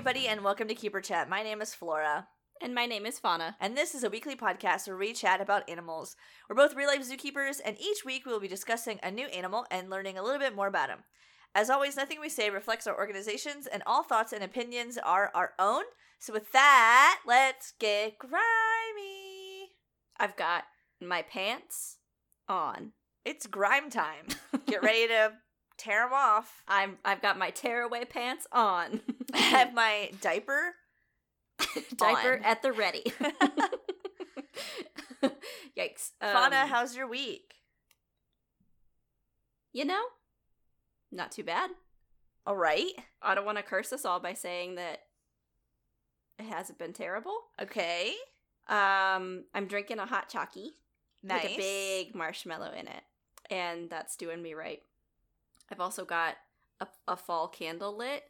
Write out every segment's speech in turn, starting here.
everybody, and welcome to Keeper Chat. My name is Flora, And my name is Fauna. and this is a weekly podcast where we chat about animals. We're both real life zookeepers, and each week we will be discussing a new animal and learning a little bit more about him. As always, nothing we say reflects our organizations, and all thoughts and opinions are our own. So, with that, let's get grimy. I've got my pants on. It's grime time. Get ready to tear them off. I'm I've got my tearaway pants on. I have my diaper. Diaper on. at the ready. Yikes. Fauna, Um, how's your week? you know, not too bad. All right. I don't want to curse us all by saying that it hasn't been terrible. Okay. Um, I'm drinking a hot chalky Nice. with a big marshmallow in it, and that's doing me right. I've also got a, a fall candle lit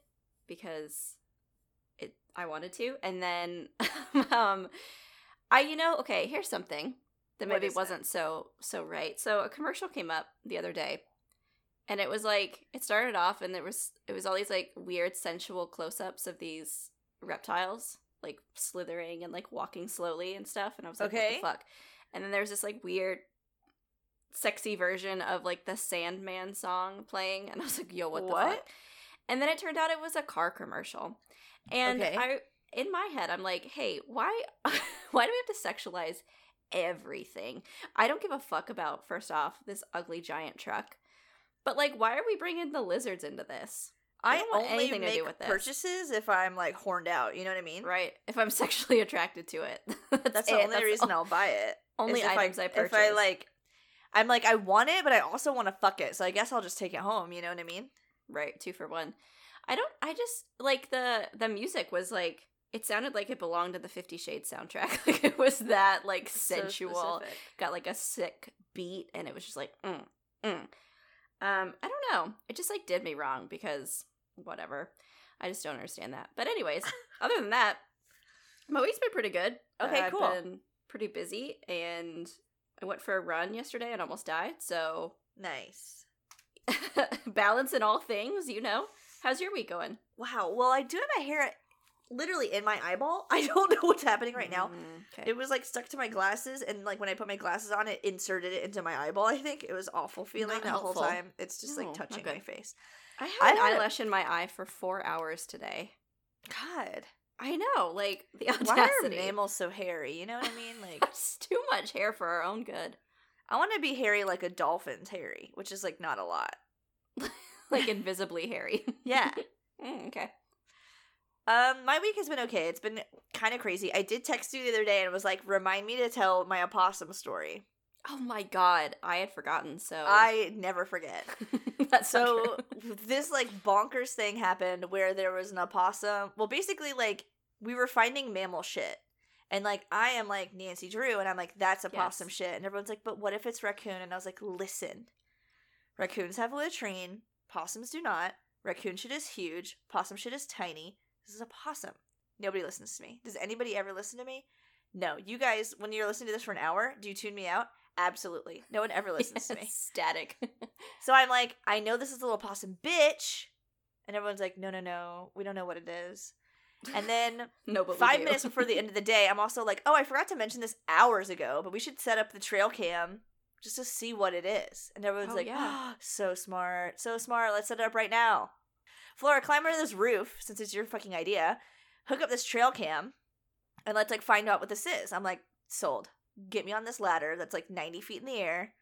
because it I wanted to, and then um, I you know okay here's something that maybe wasn't so so right. So a commercial came up the other day, and it was like it started off, and there was it was all these like weird sensual close ups of these reptiles like slithering and like walking slowly and stuff, and I was like, Okay. what the fuck? And then there's this like weird sexy version of like the Sandman song playing, and I was like, "Yo, what the fuck?" And then it turned out it was a car commercial, and Okay. I, in my head, I'm like, "Hey, why, why do we have to sexualize everything? I don't give a fuck about first off this ugly giant truck, but like, why are we bringing the lizards into this? I I don't want only anything to do with this. purchases if I'm like horned out. You know what I mean? Right? If I'm sexually attracted to it, that's, That's the it. only That's reason I'll buy it. only items I, purchase. If I like, I'm like I want it, but I also want to fuck it. So I guess I'll just take it home. You know what I mean? Right two for one. I don't i just like the the music was like it sounded like it belonged to the 50 shades soundtrack. Like it was that like sensual got like a sick beat and it was just like mm, mm. um i don't know. It just like did me wrong because whatever. I just don't understand that. But anyways other than that my week's been pretty good. Okay, I've cool. been pretty busy and i went for a run yesterday and almost died so Nice. balance in all things you know how's your week going Wow. Well, I do have my hair literally in my eyeball. I don't know what's happening right now. Mm, okay. It was like stuck to my glasses, and like when I put my glasses on, it inserted it into my eyeball. I think it was awful feeling Not that whole time. It's just No, like touching good. my face. I had I an had a- eyelash in my eye for four hours today. God, I know, like the why are audacity. mammals so hairy? You know what I mean? Like, It's too much hair for our own good. I want to be hairy like a dolphin's hairy, which is like not a lot. Like invisibly hairy. Yeah. Mm, okay. Um, my week has been okay. It's been kind of crazy. I did text you the other day and was like, remind me to tell my opossum story. Oh my god, I had forgotten. So I never forget. that's So this like bonkers thing happened where there was an opossum. Well, basically, like we were finding mammal shit, and like I am like Nancy Drew, and I'm like that's a Yes. shit, and everyone's like, but what if it's raccoon? And I was like, listen, raccoons have a latrine, possums do not. Raccoon shit is huge, possum shit is tiny. This is a possum. Nobody listens to me. Does anybody ever listen to me? No. You guys, when you're listening to this for an hour, do you tune me out? Absolutely. No one ever listens to me. Static. So I'm like, I know this is a little possum bitch. And everyone's like, no, no, no. We don't know what it is. And then no, but five minutes before the end of the day, I'm also like, oh, I forgot to mention this hours ago, but we should set up the trail cam just to see what it is. And everyone's Oh, like, yeah. Ah, so smart. So smart. Let's set it up right now. Flora, climb over this roof since it's your fucking idea. Hook up this trail cam and let's like find out what this is. I'm like, sold. Get me on this ladder that's like 90 feet in the air.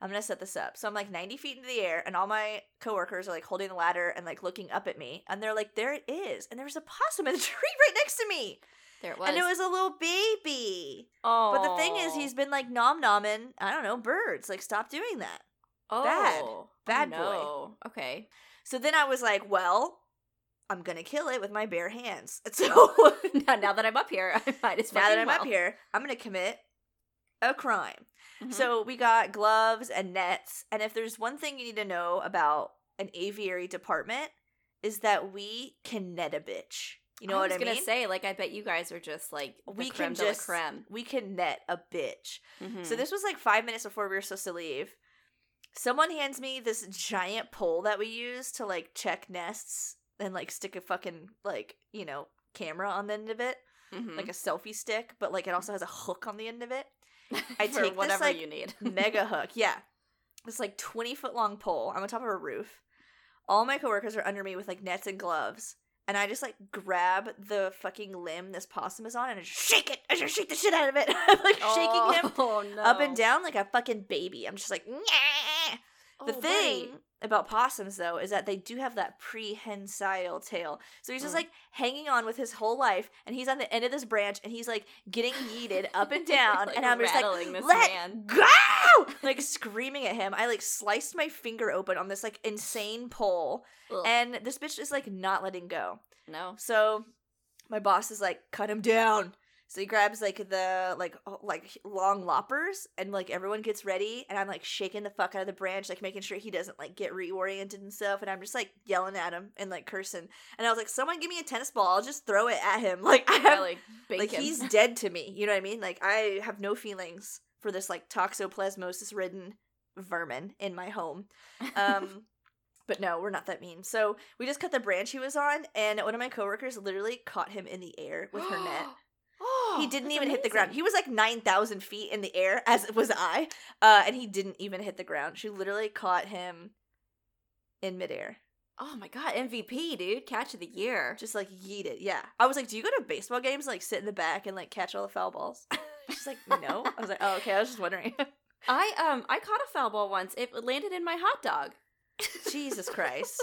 I'm gonna set this up. So I'm like 90 feet into the air, and all my coworkers are like holding the ladder and like looking up at me, and they're like, "There it is!" And there was a possum in the tree right next to me, there it was. and it was a little baby. oh, But the thing is, he's been like nom nomming. I don't know birds. Like, stop doing that. oh, bad. Oh, Bad boy. Okay. So then I was like, well, I'm gonna kill it with my bare hands. So now, now that I'm up here, I might as now that I'm up here, I'm gonna commit a crime. Mhm. So we got gloves and nets, and if there's one thing you need to know about an aviary department, is that we can net a bitch. You know I what was I gonna say, like, I bet you guys are just like we can just creme. we can net a bitch. Mhm. So this was like five minutes before we were supposed to leave. Someone hands me this giant pole that we use to like check nests and like stick a fucking like you know camera on the end of it, Mhm. like a selfie stick, but like it also has a hook on the end of it. I take this, whatever like, you need. Mega hook, yeah. This like twenty foot long pole. I'm on top of a roof. All my coworkers are under me with like nets and gloves. And I just like grab the fucking limb this possum is on and I just shake it. I just shake the shit out of it. I'm like shaking him Oh, no. up and down like a fucking baby. I'm just like, Nyah! The Oh, thing buddy. about possums, though, is that they do have that prehensile tail. So he's just Mm. like hanging on with his whole life, and he's on the end of this branch, and he's like getting yeeted up and down, Like and I'm just like, let man. go! Like screaming at him. I like sliced my finger open on this like insane pole, Ugh. and this bitch is like not letting go. no. So my boss is like, cut him down. So he grabs like the like like long loppers and like everyone gets ready and I'm like shaking the fuck out of the branch, like making sure he doesn't like get reoriented and stuff. And I'm just like yelling at him and like cursing. And I was like, someone give me a tennis ball, I'll just throw it at him. Like I Yeah, like, like he's dead to me. You know what I mean? Like I have no feelings for this like toxoplasmosis ridden vermin in my home. Um but no, we're not that mean. So we just cut the branch he was on, and one of my coworkers literally caught him in the air with her net. Oh, he didn't even hit the ground. He was like nine thousand feet in the air, as was I, uh, and he didn't even hit the ground. She literally caught him in midair, Oh my god, MVP, dude. Catch of the year. just like yeet it. Yeah, I was like, "Do you go to baseball games, like sit in the back and like catch all the foul balls?" She's like, "No." I was like, "Oh, okay." I was just wondering. I um I caught a foul ball once. It landed in my hot dog. Jesus Christ!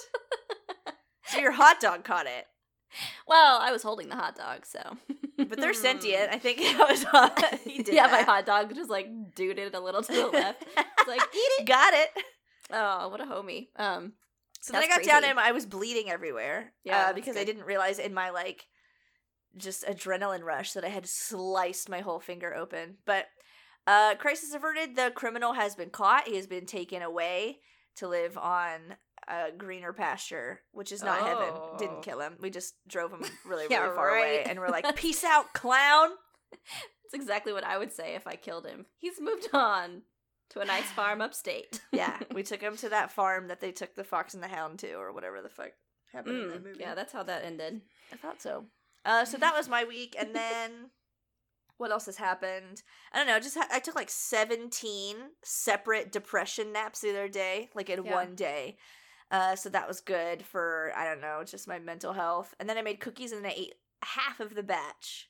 so your hot dog caught it, Well, I was holding the hot dog, so. but they're sentient. I think that was hot. He did yeah, my hot dog just like duded a little to the left. It's like eat it. Got it. Oh, what a homie. Um, So then I got down crazy. and I was bleeding everywhere. Yeah, that's because I didn't realize in my like just adrenaline rush that I had sliced my whole finger open. But uh crisis averted. The criminal has been caught. He has been taken away to live on a greener pasture, which is not heaven. Oh. Didn't kill him. We just drove him really, really Yeah, far away, and we're like, "Peace out, clown." that's exactly what I would say if I killed him. He's moved on to a nice farm upstate. Yeah, we took him to that farm that they took the fox and the hound to, or whatever the fuck happened in that Mm, movie. yeah, that's how that ended. I thought so. Uh, so that was my week, and then what else has happened? I don't know. Just ha- I took like seventeen separate depression naps the other day, like in Yeah. one day. Uh, so that was good for I don't know, just my mental health. And then I made cookies and I ate half of the batch.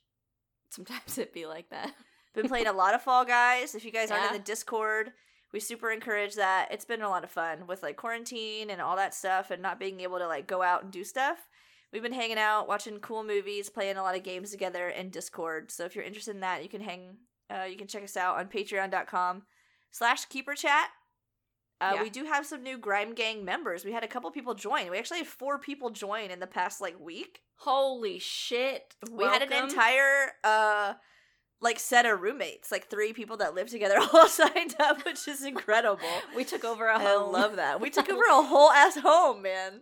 Sometimes it'd be like that. Been playing a lot of Fall Guys. If you guys aren't in the Discord, we super encourage that. It's been a lot of fun with like quarantine and all that stuff and not being able to like go out and do stuff. We've been hanging out, watching cool movies, playing a lot of games together in Discord. So if you're interested in that, you can hang uh, you can check us out on patreon.com slash keeper chat. Uh, Yeah. We do have some new Grime Gang members. We had a couple people join. We actually had four people join in the past like week. Holy shit. We had an entire uh like set of roommates, like three people that live together all signed up, which is incredible. We took over a home. I love that. We took over a whole ass home, man.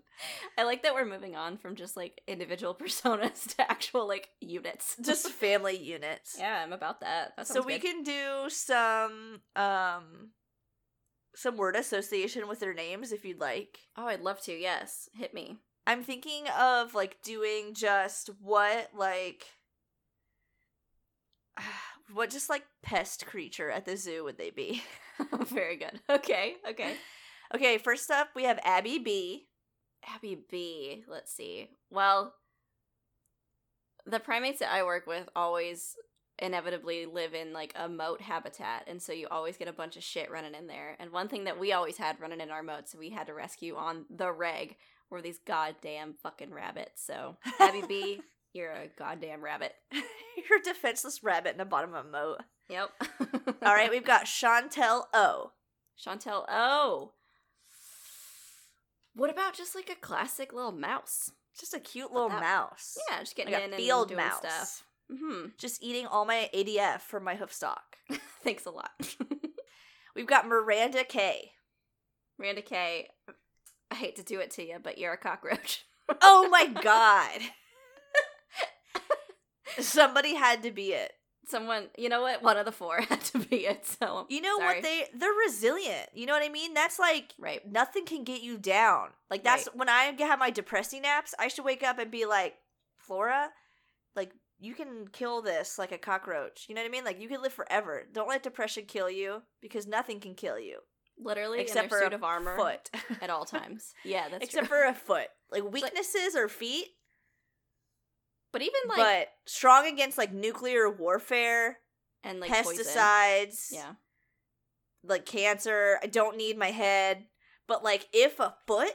I like that we're moving on from just like individual personas to actual like units. Just family units. yeah, I'm about that. that so we good. can do some um some word association with their names if you'd like. Oh, I'd love to. Yes, hit me. I'm thinking of like doing just what like what just like pest creature at the zoo would they be? Very good. Okay. Okay. Okay, first up we have Abby B. Abby B. Let's see. Well, the primates that I work with always inevitably live in like a moat habitat, and so you always get a bunch of shit running in there. And one thing that we always had running in our moats we had to rescue on the reg were these goddamn fucking rabbits. So Abby B, you're a goddamn rabbit. You're a defenseless rabbit in the bottom of a moat. Yep. All right, we've got Chantel O. Chantel. Oh. What about just like a classic little mouse? Just a cute little that- mouse. Yeah, just getting like in a and field doing mouse. stuff. Hmm. Just eating all my ADF from my hoof stock. Thanks a lot. We've got Miranda K. Miranda K, I hate to do it to you, but you're a cockroach. Oh my god. Somebody had to be it. Someone, you know what? One of the four had to be it. So You know sorry. what they they're resilient. You know what I mean? That's like right. nothing can get you down. Like that's Right. when I have my depressing naps, I should wake up and be like, Flora, like you can kill this like a cockroach. You know what I mean? Like you can live forever. Don't let depression kill you because nothing can kill you Literally except for suit a of armor foot. at all times. Yeah, that's except true. for a foot. Like like- weaknesses or feet, But even like but strong against like nuclear warfare, and like poison. pesticides, Yeah. like cancer. I don't need my head. But like if a foot,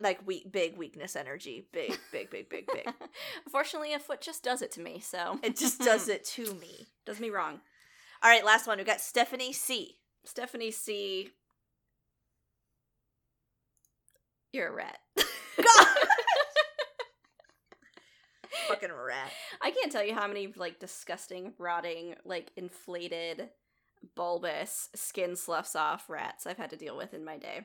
like we big weakness energy, big, big, big, big, big. Unfortunately, a foot just does it to me. So It just does it to me. does me wrong. All right, last one. We got Stephanie C. Stephanie C. You're a rat. Fucking rat. I can't tell you how many like disgusting, rotting, like inflated, bulbous, skin sloughs off rats I've had to deal with in my day.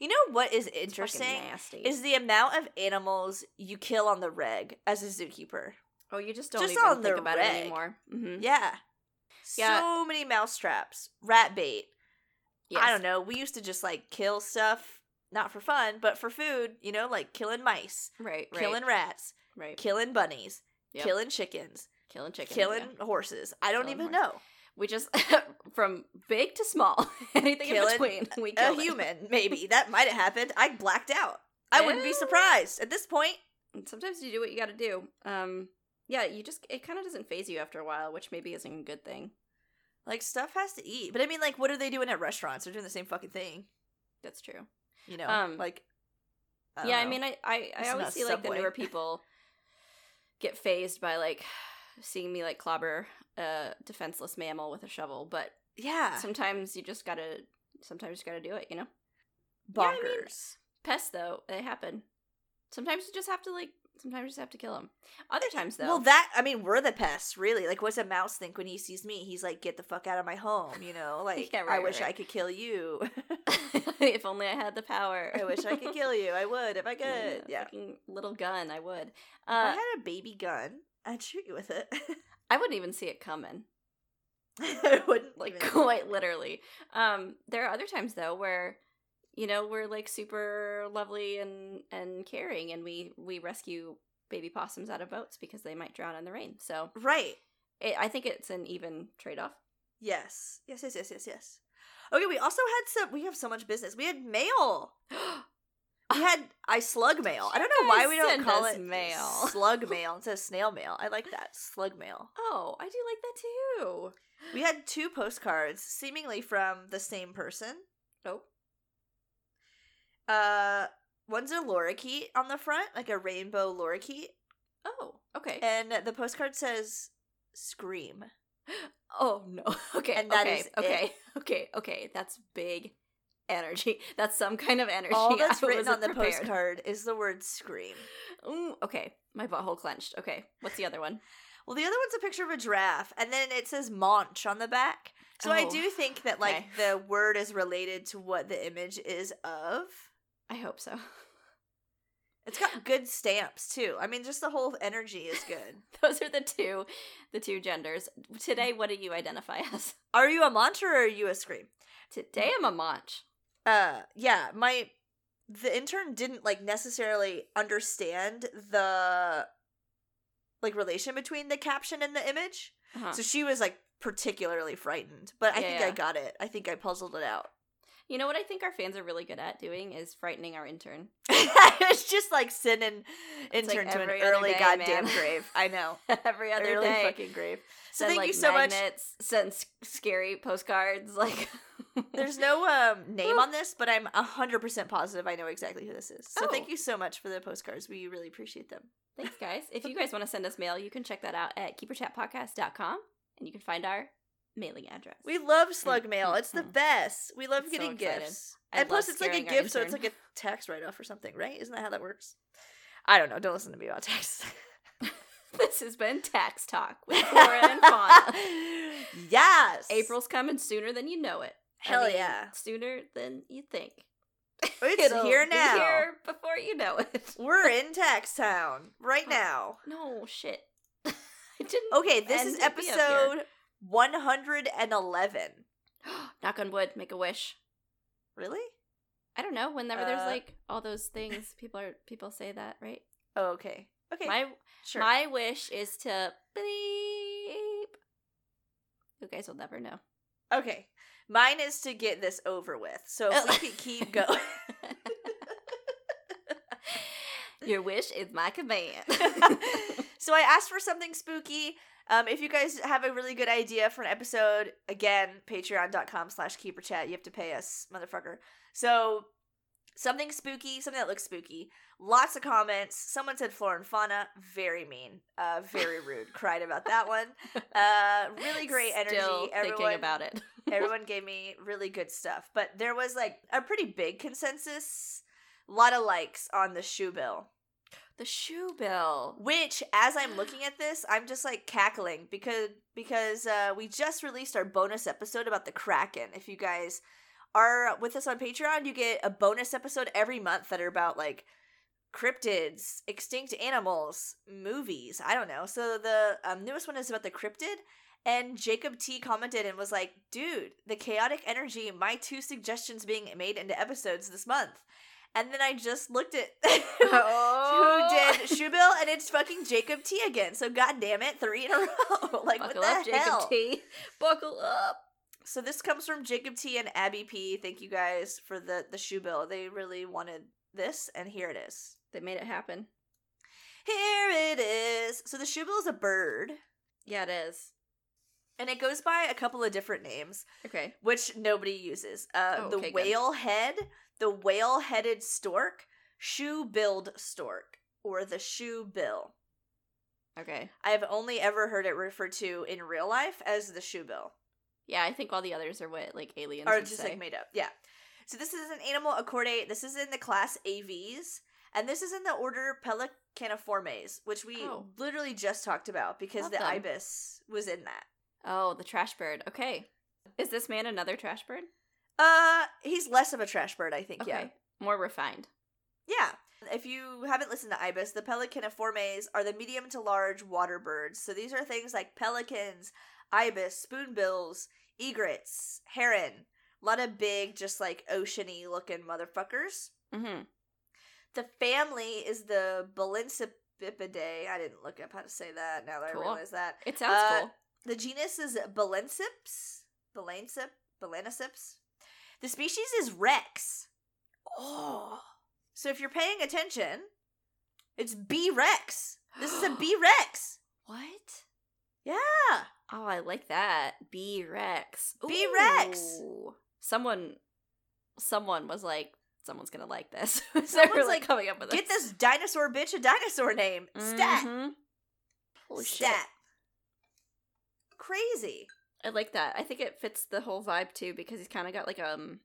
You know what is interesting? nasty. Is the amount of animals you kill on the reg as a zookeeper. oh, you just don't just even think about reg. it anymore. Mm-hmm. Yeah. Yeah. So many mouse traps, rat bait. Yes. I don't know. We used to just like kill stuff, not for fun, but for food, you know, like killing mice, Right, right, killing rats, right. killing bunnies, Yep. killing chickens, killing chickens, killing yeah. horses. I don't Killing even horses. know. We just from big to small, anything Killing in between. We a it. human, maybe. That might have happened. I blacked out. I wouldn't be surprised. At this point, sometimes you do what you got to do. Um, yeah, you just it kind of doesn't phase you after a while, which maybe isn't a good thing. like stuff has to eat. But I mean, like, what are they doing at restaurants? They're doing the same fucking thing. That's true. You know, Um, like. don't yeah, I mean, I I, I always see like the newer people get phased by like seeing me like clobber a defenseless mammal with a shovel, but yeah, sometimes you just gotta sometimes you gotta do it. You know, bonkers. Yeah, I mean- pests though they happen. Sometimes you just have to like sometimes you just have to kill them. Other times though, Well, that I mean, we're the pests, really. Like, what's a mouse think when he sees me? He's like, "Get the fuck out of my home!" You know, like, Yeah, I wish right. I could kill you. if only I had the power. I wish I could kill you. I would if I could. Yeah. fucking little gun. I would. if I Uh, had a baby gun, I'd shoot you with it. I wouldn't even see it coming. I wouldn't like quite literally um there are other times though where you know we're like super lovely and and caring and we we rescue baby possums out of boats because they might drown in the rain so right. it, i think it's an even trade-off Yes. Yes. Yes. Yes. Yes. Yes. Okay. We also had some. We have so much business. We had mail. We had I slug mail. I don't know why we don't call it mail. slug mail instead of snail mail. I like that slug mail. oh i do like that too We had two postcards, seemingly from the same person. oh Uh, one's a lorikeet on the front, like a rainbow lorikeet, oh okay and the postcard says "Scream." oh no okay And that okay is it. okay okay okay that's big energy that's some kind of energy All that's I written on the prepared. postcard is the word "Scream." Ooh, okay my butthole clenched okay what's the other one Well, the other one's a picture of a giraffe, and then it says "Monch" on the back. So I Oh, do think that like okay. the word is related to what the image is of. i hope so It's got good stamps too. I mean, just the whole energy is good. Those are the two, the two genders. Today, what do you identify as? Are you a Monch or are you a Scream? Today, I'm a Monch. Uh yeah my the intern didn't like necessarily understand the like relation between the caption and the image Uh-huh. so she was like particularly frightened but i Yeah, think yeah. i got it i think i puzzled it out You know what I think our fans are really good at doing is frightening our intern. it's just like sending It's like intern to an early day, goddamn man. grave i know Every other early day. fucking grave so Send, thank like, you so much magnets, Send scary postcards. Like there's no um name on this but i'm 100% positive i know exactly who this is so Oh. thank you so much for the postcards we really appreciate them Thanks, guys. If you guys want to send us mail, you can check that out at keeperchatpodcast.com and you can find our mailing address. We love slug Mm, mail. mm, It's the mm. best. We love It's getting excited. gifts. I and plus, it's like a scaring our gift, so it's like a tax write off or something, right? Isn't that how that works? I don't know. Don't listen to me about tax. this has been Tax Talk with Flora and Fauna. yes. April's coming sooner than you know it. I Hell mean, yeah. Sooner than you think. It's It'll here be now. Here before you know it. We're in tax town right Oh. now. No shit. I didn't. Okay, this And is to be up here. episode 111. Knock on wood, make a wish. Really? I don't know. Whenever there's Uh, like all those things, people are people say that, right? Oh, okay. Okay. My sure. my wish is to bleep. You guys will never know. okay. Mine is to get this over with. So if we could keep going. Your wish is my command. so I asked for something spooky. Um, if you guys have a really good idea for an episode, again, patreon.com slash keeper chat. You have to pay us, motherfucker. So something spooky, something that looks spooky. Lots of comments. Someone said flora and fauna. Very mean. Uh, very rude. Cried about that one. Uh, really great energy. Still Everyone, thinking about it. everyone gave me really good stuff. But there was like a pretty big consensus. A lot of likes on the shoe bill. The shoe bill. Which, as I'm looking at this, I'm just like cackling because because uh, we just released our bonus episode about the Kraken. If you guys are with us on Patreon, you get a bonus episode every month that are about like cryptids, extinct animals, movies. I don't know. So the um, newest one is about the cryptid. And Jacob T commented and was like, dude, the chaotic energy, my two suggestions being made into episodes this month. And then I just looked at Oh. who did Shoebill, and it's fucking Jacob T again. So god damn it, three in a row. like Buckle what up, the Jacob hell? T. Buckle up. So this comes from Jacob T and Abby P. Thank you guys for the the shoe bill. They really wanted this, and here it is. They made it happen. Here it is. So the shoe bill is a bird, Yeah, it is. and it goes by a couple of different names, Okay. which nobody uses. Uh, Oh, the okay, good. whale head, the whale headed stork, shoe billed stork, or the shoe bill. Okay. I've only ever heard it referred to in real life as the shoe bill. Yeah, I think all the others are what like aliens or just say. like made up. Yeah. So this is an animal a chordate. This is in the class Aves, and this is in the order Pelecaniformes, which we Oh. literally just talked about because Love the them. ibis was in that. oh, the trash bird. Okay. Is this man another trash bird? Uh, he's less of a trash bird, I think. Okay. Yeah. More refined. Yeah. If you haven't listened to ibis, the Pelecaniformes are the medium to large water birds. So these are things like pelicans, ibis, spoonbills, egrets, heron. A lot of big, just like oceany looking motherfuckers. Mm-hmm. The family is the Balencipidae. I didn't look up how to say that now that Cool. I realize that. It sounds Uh, cool. The genus is Balaeniceps. Balencip? Balanicips? The species is Rex. Oh. So if you're paying attention, it's B Rex. This is a B Rex. What? Yeah. Oh, I like that. B Rex. B. Rex. Someone someone was like, someone's gonna like this. Someone's Someone's like, like coming up with Get this dinosaur bitch a dinosaur name. Stat. Mhm. Holy shit. Crazy. I like that. I think it fits the whole vibe too because he's kind of got like um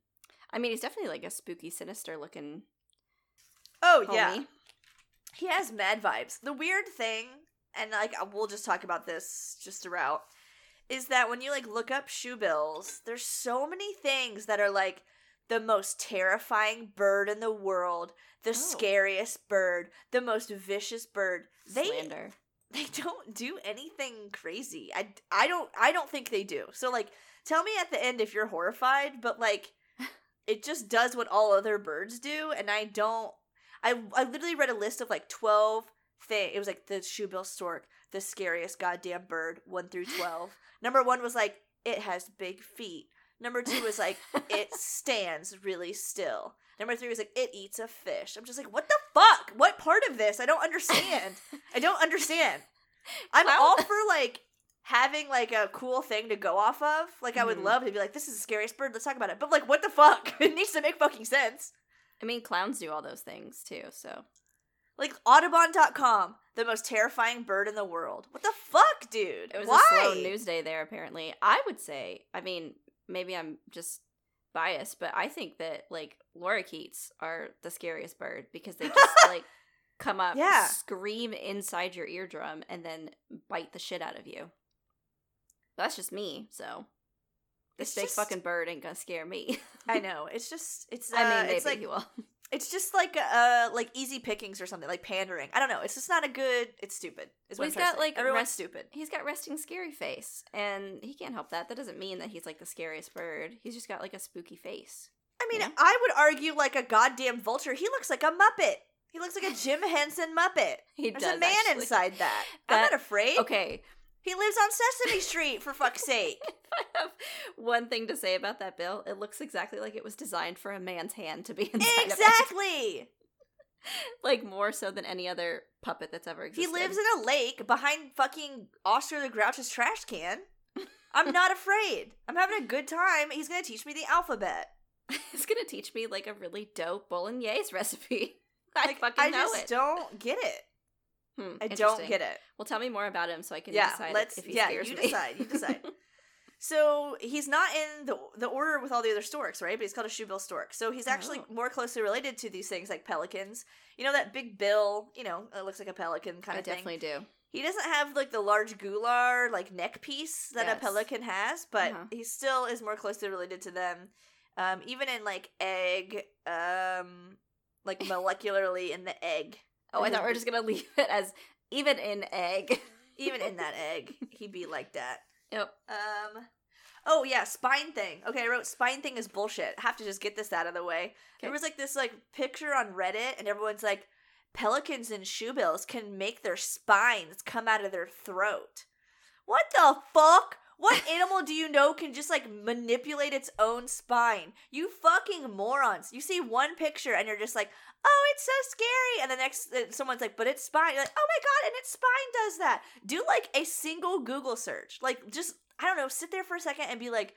I mean, he's definitely like a spooky, sinister looking Oh, homie. yeah. he has mad vibes. The weird thing, and like uh, we'll just talk about this just throughout, is that when you like look up shoe bills, there's so many things that are like the most terrifying bird in the world, the Oh. scariest bird, the most vicious bird. They Slander. they don't do anything crazy. I I don't I don't think they do. So like tell me at the end if you're horrified, but like it just does what all other birds do and I don't I I literally read a list of like 12 thing. It was like the shoebill stork, the scariest goddamn bird, 1 through 12. Number 1 was like it has big feet. Number 2 was like it stands really still. Number 3 was like it eats a fish. I'm just like what the fuck? What part of this? I don't understand. I don't understand. I'm Clown- all for like having like a cool thing to go off of. Like I would Mhm. love to be like, this is the scariest bird. Let's talk about it. But like, what the fuck? It needs to make fucking sense. I mean, clowns do all those things too, so Like Audubon.com, the most terrifying bird in the world. What the fuck, dude? it was Why? a slow news day there. Apparently, I would say. I mean, maybe I'm just biased, but I think that like lorikeets are the scariest bird because they just like come up, Yeah. scream inside your eardrum, and then bite the shit out of you. That's just me. So this It's big just- fucking bird ain't gonna scare me. I know. It's just it's. Uh, I mean, maybe it's like he will. It's just like uh like easy pickings or something, like pandering. I don't know. It's just not a good. It's stupid. Is what Well, I'm he's got, like, everyone's rest- stupid. He's got resting scary face, and he can't help that. That doesn't mean that he's like the scariest bird. He's just got like a spooky face. I mean, Yeah. I would argue like a goddamn vulture. He looks like a muppet. He looks like a Jim Henson muppet. He There's does a man actually. inside that. I'm not afraid. Okay, He lives on Sesame Street for fuck's sake. I have one thing to say about that bill. It looks exactly like it was designed for a man's hand to be inside of it. exactly. Like more so than any other puppet that's ever existed. He lives in a lake behind fucking Oscar the Grouch's trash can. I'm not afraid. I'm having a good time. He's gonna teach me the alphabet. He's gonna teach me like a really dope bolognese recipe. I Like, fucking I know just it. don't get it. Hmm, I don't get it. Well, tell me more about him so I can Yeah, decide let's- if he yeah, scares you me. decide, you decide. So he's not in the the order with all the other storks, right? But he's called a shoebill stork. So he's actually Oh. more closely related to these things like pelicans. You know that big bill, you know, it looks like a pelican kind I of thing. definitely do. He doesn't have like the large gular like neck piece that a pelican has, but Uh-huh. he still is more closely related to them. Um, even in like egg, um, like molecularly in the egg. Oh, I thought we were just gonna leave it as even in egg. even in that egg, he'd be like that. Yep. Um. Oh yeah, spine thing. Okay, I wrote spine thing is bullshit. I have to just get this out of the way. There was like this like picture on Reddit, and everyone's like, pelicans and shoebills can make their spines come out of their throat. What the fuck? What animal do you know can just like manipulate its own spine? You fucking morons! You see one picture and you're just like, oh, it's so scary, and the next uh, someone's like, but its spine. You're like, oh my god, and its spine does that. Do like a single Google search, like just I don't know, sit there for a second and be like,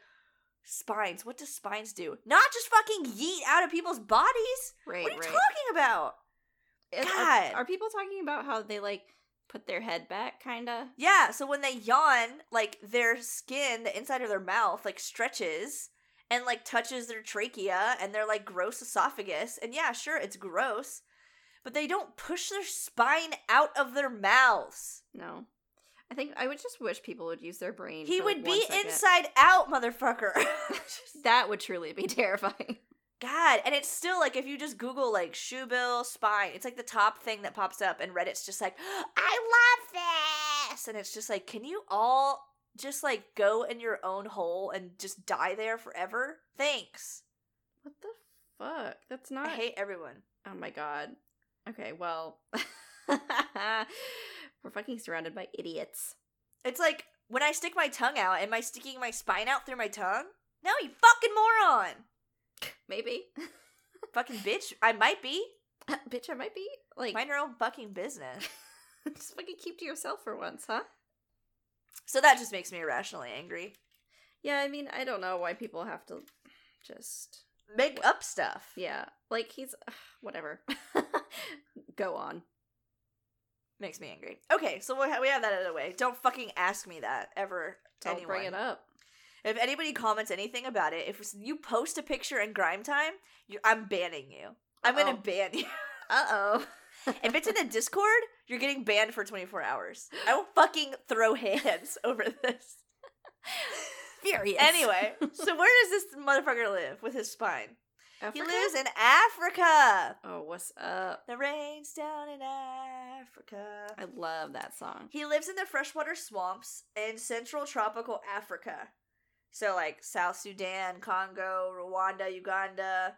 spines. What do spines do? Not just fucking yeet out of people's bodies. Right, what are you right. talking about? God. Are, are people talking about how they like put their head back, kinda? Yeah, so when they yawn, like their skin, the inside of their mouth, like stretches and like touches their trachea and their like gross esophagus. And yeah, sure, it's gross, but they don't push their spine out of their mouths. No. I think I would just wish people would use their brain. He for, would one be inside out, motherfucker. That would truly be terrifying. God, and it's still like if you just Google like shoe bill spine, it's like the top thing that pops up, and Reddit's just like, I love this, and it's just like, can you all just like go in your own hole and just die there forever? Thanks. What the fuck? That's not. I hate everyone. Oh my god. Okay, well, we're fucking surrounded by idiots. It's like when I stick my tongue out, am I sticking my spine out through my tongue? No, you fucking moron. Maybe, fucking bitch. I might be. bitch. I might be like Mind your own fucking business. just fucking keep to yourself for once, huh? So that just makes me irrationally angry. Yeah, I mean, I don't know why people have to just Make up stuff. yeah, like he's whatever. Go on. Makes me angry. Okay, so we ha- we have that out of the way. Don't fucking ask me that ever. Don't anyone. bring it up. If anybody comments anything about it, if you post a picture in Grime Time, I'm banning you. I'm gonna ban you. Uh oh. if it's in the Discord, you're getting banned for 24 hours. I will fucking throw hands over this. Furious. Anyway, so where does this motherfucker live with his spine? Africa? He lives in Africa. Oh, what's up? The rain's down in Africa. I love that song. He lives in the freshwater swamps in central tropical Africa. So, like South Sudan, Congo, Rwanda, Uganda,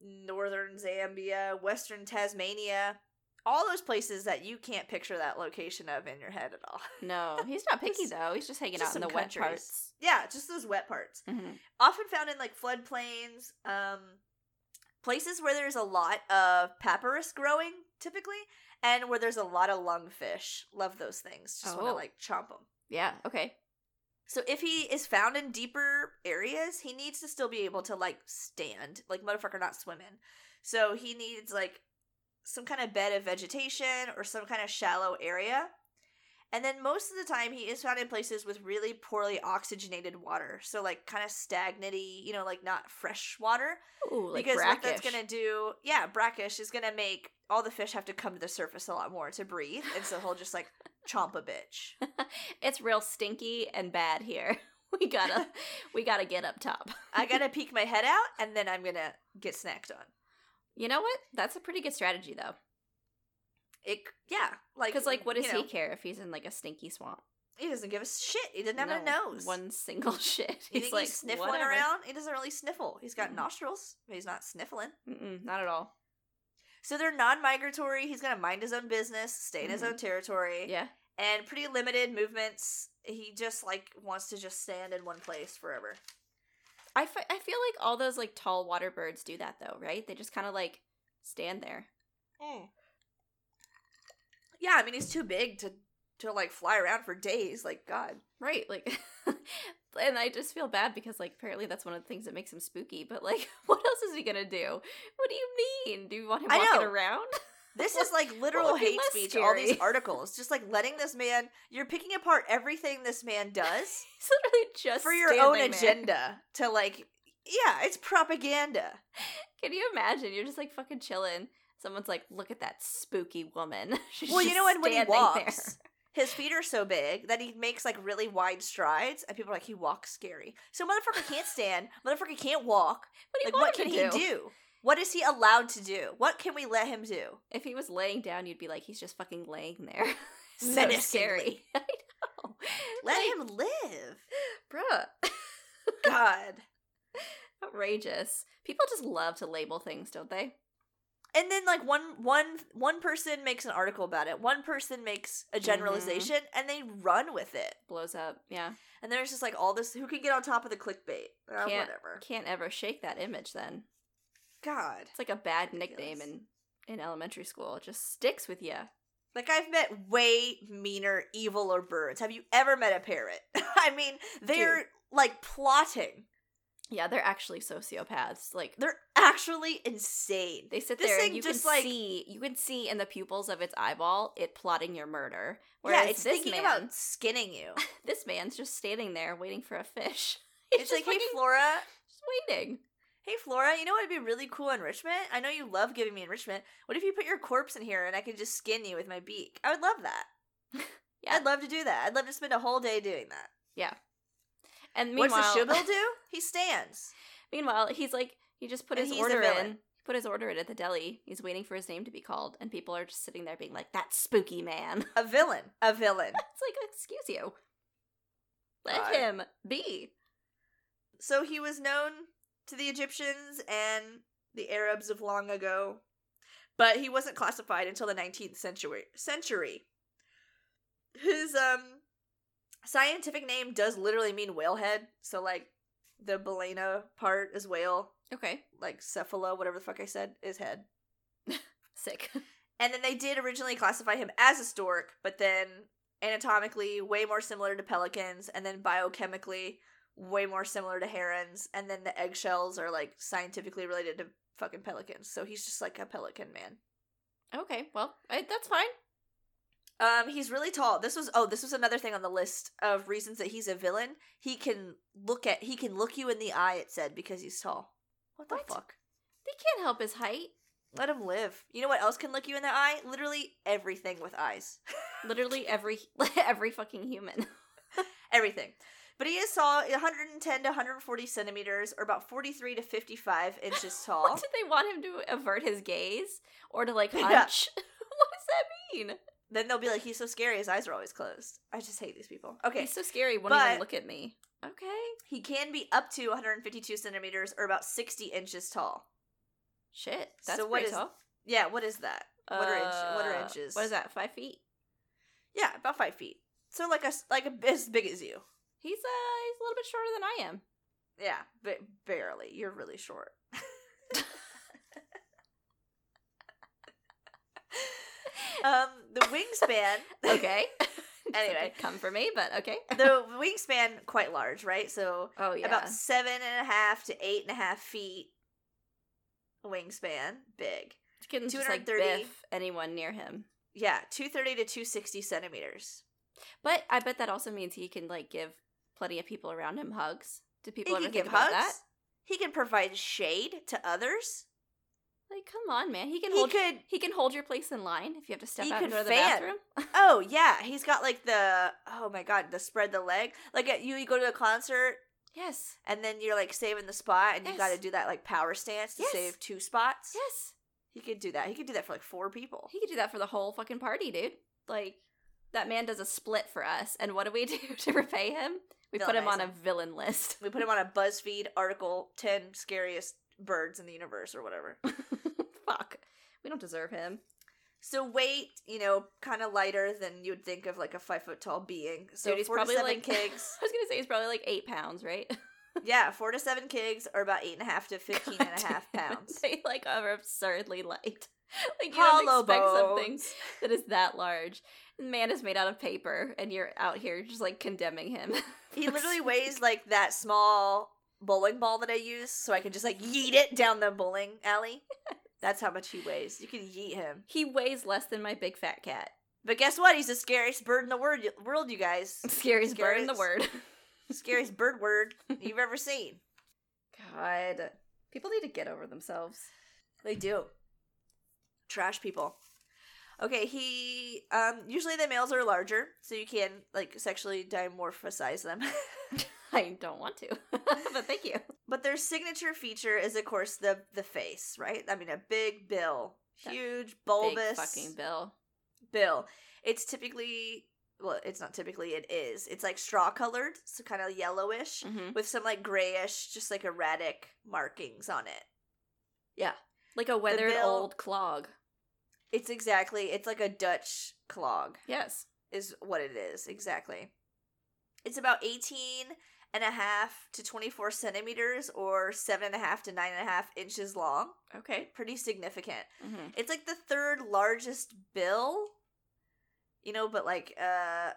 northern Zambia, western Tanzania. All those places that you can't picture that location of in your head at all. No, he's not picky though. He's just hanging just out in the wet parts. Yeah, just those wet parts. Mhm. Often found in like floodplains, um, places where there's a lot of papyrus growing, typically, and where there's a lot of lungfish. Love those things. Just want to Oh. like chomp them. Yeah. Okay. So if he is found in deeper areas, he needs to still be able to like stand, like motherfucker not swimming. So he needs like some kind of bed of vegetation or some kind of shallow area. And then most of the time he is found in places with really poorly oxygenated water. So like kind of stagnanty, you know, like not fresh water. Ooh, like because what brackish. that's gonna do yeah, brackish is gonna make all the fish have to come to the surface a lot more to breathe. And so he'll just like chomp a bitch. it's real stinky and bad here. We gotta, we gotta get up top. I gotta peek my head out and then I'm gonna get snacked on. You know what? That's a pretty good strategy though. It yeah, like Because like, what does he know, care if he's in like a stinky swamp? He doesn't give a shit. He doesn't have a nose. One single shit. you he's like he's sniffling "Whatever." around? He doesn't really sniffle. He's got Mhm. nostrils, but he's not sniffling. Mm-mm, not at all. So they're non-migratory. He's gonna mind his own business, stay in his Mhm. own territory, Yeah. and pretty limited movements. He just like wants to just stand in one place forever. I, f- I feel like all those like tall water birds do that though, right? They just kind of like stand there. Yeah, I mean he's too big to to like fly around for days. Like God, Right. Like and I just feel bad because like apparently that's one of the things that makes him spooky, but like what else is he going to do? What do you mean? Do you want him I walking know. around? this is like literal hate speech. All these articles, just like letting this man. You're picking apart everything this man does He's literally just for your own there. agenda. To like, yeah, it's propaganda. Can you imagine? You're just like fucking chilling. Someone's like, "Look at that spooky woman." She's Well, you know when when he standing there." walks, his feet are so big that he makes like really wide strides, and people are like he walks scary. So motherfucker can't stand. Motherfucker can't walk. What Like want what can to he do? What is he allowed to do? What can we let him do? If he was laying down, you'd be like, "He's just fucking laying there." so Menacingly. scary. I know. Let Like, him live. bruh. God. Outrageous. People just love to label things, don't they? And then like one one one person makes an article about it. One person makes a generalization and they run with it. Blows up. Yeah. and there's just like all this who can get on top of the clickbait? Uh, Can't- whatever. Can't ever shake that image then. god. It's like a bad nickname in in elementary school. It just sticks with you. like i've met way meaner eviler birds. Have you ever met a parrot? I mean they're like plotting Yeah, they're actually sociopaths. Like they're actually insane they sit This there and you just, can like- see you can see in the pupils of its eyeball it plotting your murder. yeah it's thinking man, about skinning you this man's just standing there waiting for a fish. He's it's like hey flora just waiting. Hey Flora, you know what would be really cool enrichment? I know you love giving me enrichment. What if you put your corpse in here and I could just skin you with my beak? I would love that. Yeah. I'd love to do that. I'd love to spend a whole day doing that. And meanwhile, What's the do? He stands. meanwhile, he's like he just put And his order in. Put his order in at the deli. He's waiting for his name to be called, and people are just sitting there being like, "That spooky man." A villain. A villain. It's like, excuse you. Let God. him be. so he was known to the Egyptians and the Arabs of long ago, but he wasn't classified until the 19th century. Century. His um scientific name does literally mean whale head, so like the balena part is whale, Okay, like cephala, whatever the fuck I said, is head. sick. And then they did originally classify him as a stork, but then anatomically way more similar to pelicans, and then biochemically way more similar to herons, and then the eggshells are like scientifically related to fucking pelicans. So he's just like a pelican man. okay, well, I, that's fine. Um, he's really tall. This was oh, this was another thing on the list of reasons that he's a villain. He can look at he can look you in the eye. It said because he's tall. What the What? fuck? They can't help his height. Let him live. You know what else can look you in the eye? Literally everything with eyes. Literally every every fucking human. everything. But he is tall, 110 to 140 centimeters, or about 43 to 55 inches tall. What did they want him to avert his gaze or to like Yeah. hunch? what does that mean? Then they'll be like, he's so scary, his eyes are always closed. I just hate these people. Okay, He's so scary. Won't but- even look at me. Okay. he can be up to 152 centimeters, or about 60 inches tall. Shit. That's So what pretty is- tall. Yeah, what is that? What are inch? What are Uh, inches? What is that? Five feet. Yeah, about five feet. So like a like a, as big as you. He's uh he's a little bit shorter than I am. Yeah, but barely. You're really short. um, the wingspan. Okay. Anyway. come for me, but okay. the wingspan quite large, right? So Oh yeah. about seven and a half to eight and a half feet wingspan, big. can just like 230. biff anyone near him. Yeah, two thirty to two sixty centimeters. But I bet that also means he can like give plenty of people around him hugs. Do people He ever think give about hugs. that? He can provide shade to others. Come on, man. He can He hold could. he can hold your place in line if you have to step out could and go to the bathroom. Oh yeah, he's got like the oh my god, the spread the leg. Like at, you, you go to a concert yes. and then you're like saving the spot, and you got to do that like power stance to Yes. save two spots. Yes. He could do that. He could do that for like four people. He could do that for the whole fucking party, dude. Like that man does a split for us, and what do we do to repay him? We put him on a villain list. We put him on a BuzzFeed article, 10 scariest birds in the universe or whatever. Fuck. We don't deserve him. So weight, you know, kind of lighter than you would think of like a five foot tall being. So Dude, he's probably like. I was gonna say he's probably like eight pounds, right? yeah, four to seven kigs are about eight and a half to fifteen God damn it. pounds. They like are absurdly light. Like you Hollow don't expect something that is that large. The man is made out of paper, and you're out here just like condemning him. He literally weighs like that small bowling ball that I use, so I can just like yeet it down the bowling alley. That's how much he weighs. You can yeet him. he weighs less than my big fat cat. But guess what? He's the scariest bird in the word, world, you guys. Scariest bird in the Scariest. word. scariest bird word you've ever seen. God. People need to get over themselves. They do. Trash people. Okay, he um usually the males are larger, so you can like sexually dimorphosize them. I don't want to, but thank you. but their signature feature is of course the the face, right? I mean a big bill. That Huge bulbous Big fucking bill. bill. It's typically well, it's not typically, it is. It's like straw colored, so kind of yellowish, hmm with some like grayish, just like erratic markings on it. Yeah, like a weathered bill- old clog. It's exactly, it's like a Dutch clog. Yes. is what it is exactly it's about 18 and a half to 24 centimeters or seven and a half to nine and a half inches long Okay. pretty significant hmm it's like the third largest bill you know but like uh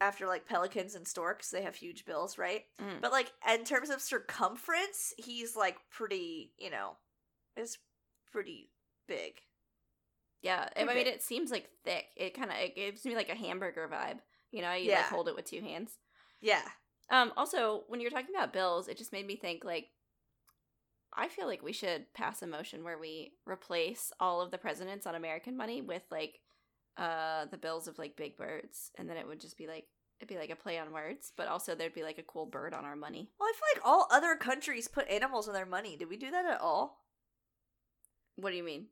after like pelicans and storks they have huge bills right Mm. but like in terms of circumference he's like pretty you know is pretty big Yeah, I mean, big. it seems like thick. It kind of it gives me like a hamburger vibe. You know, you Yeah. like hold it with two hands. yeah Um. Also, when you're talking about bills, it just made me think like, I feel like we should pass a motion where we replace all of the presidents on American money with like, uh, the bills of like big birds, and then it would just be like it'd be like a play on words, but also there'd be like a cool bird on our money. well i feel like all other countries put animals on their money did we do that at all What do you mean?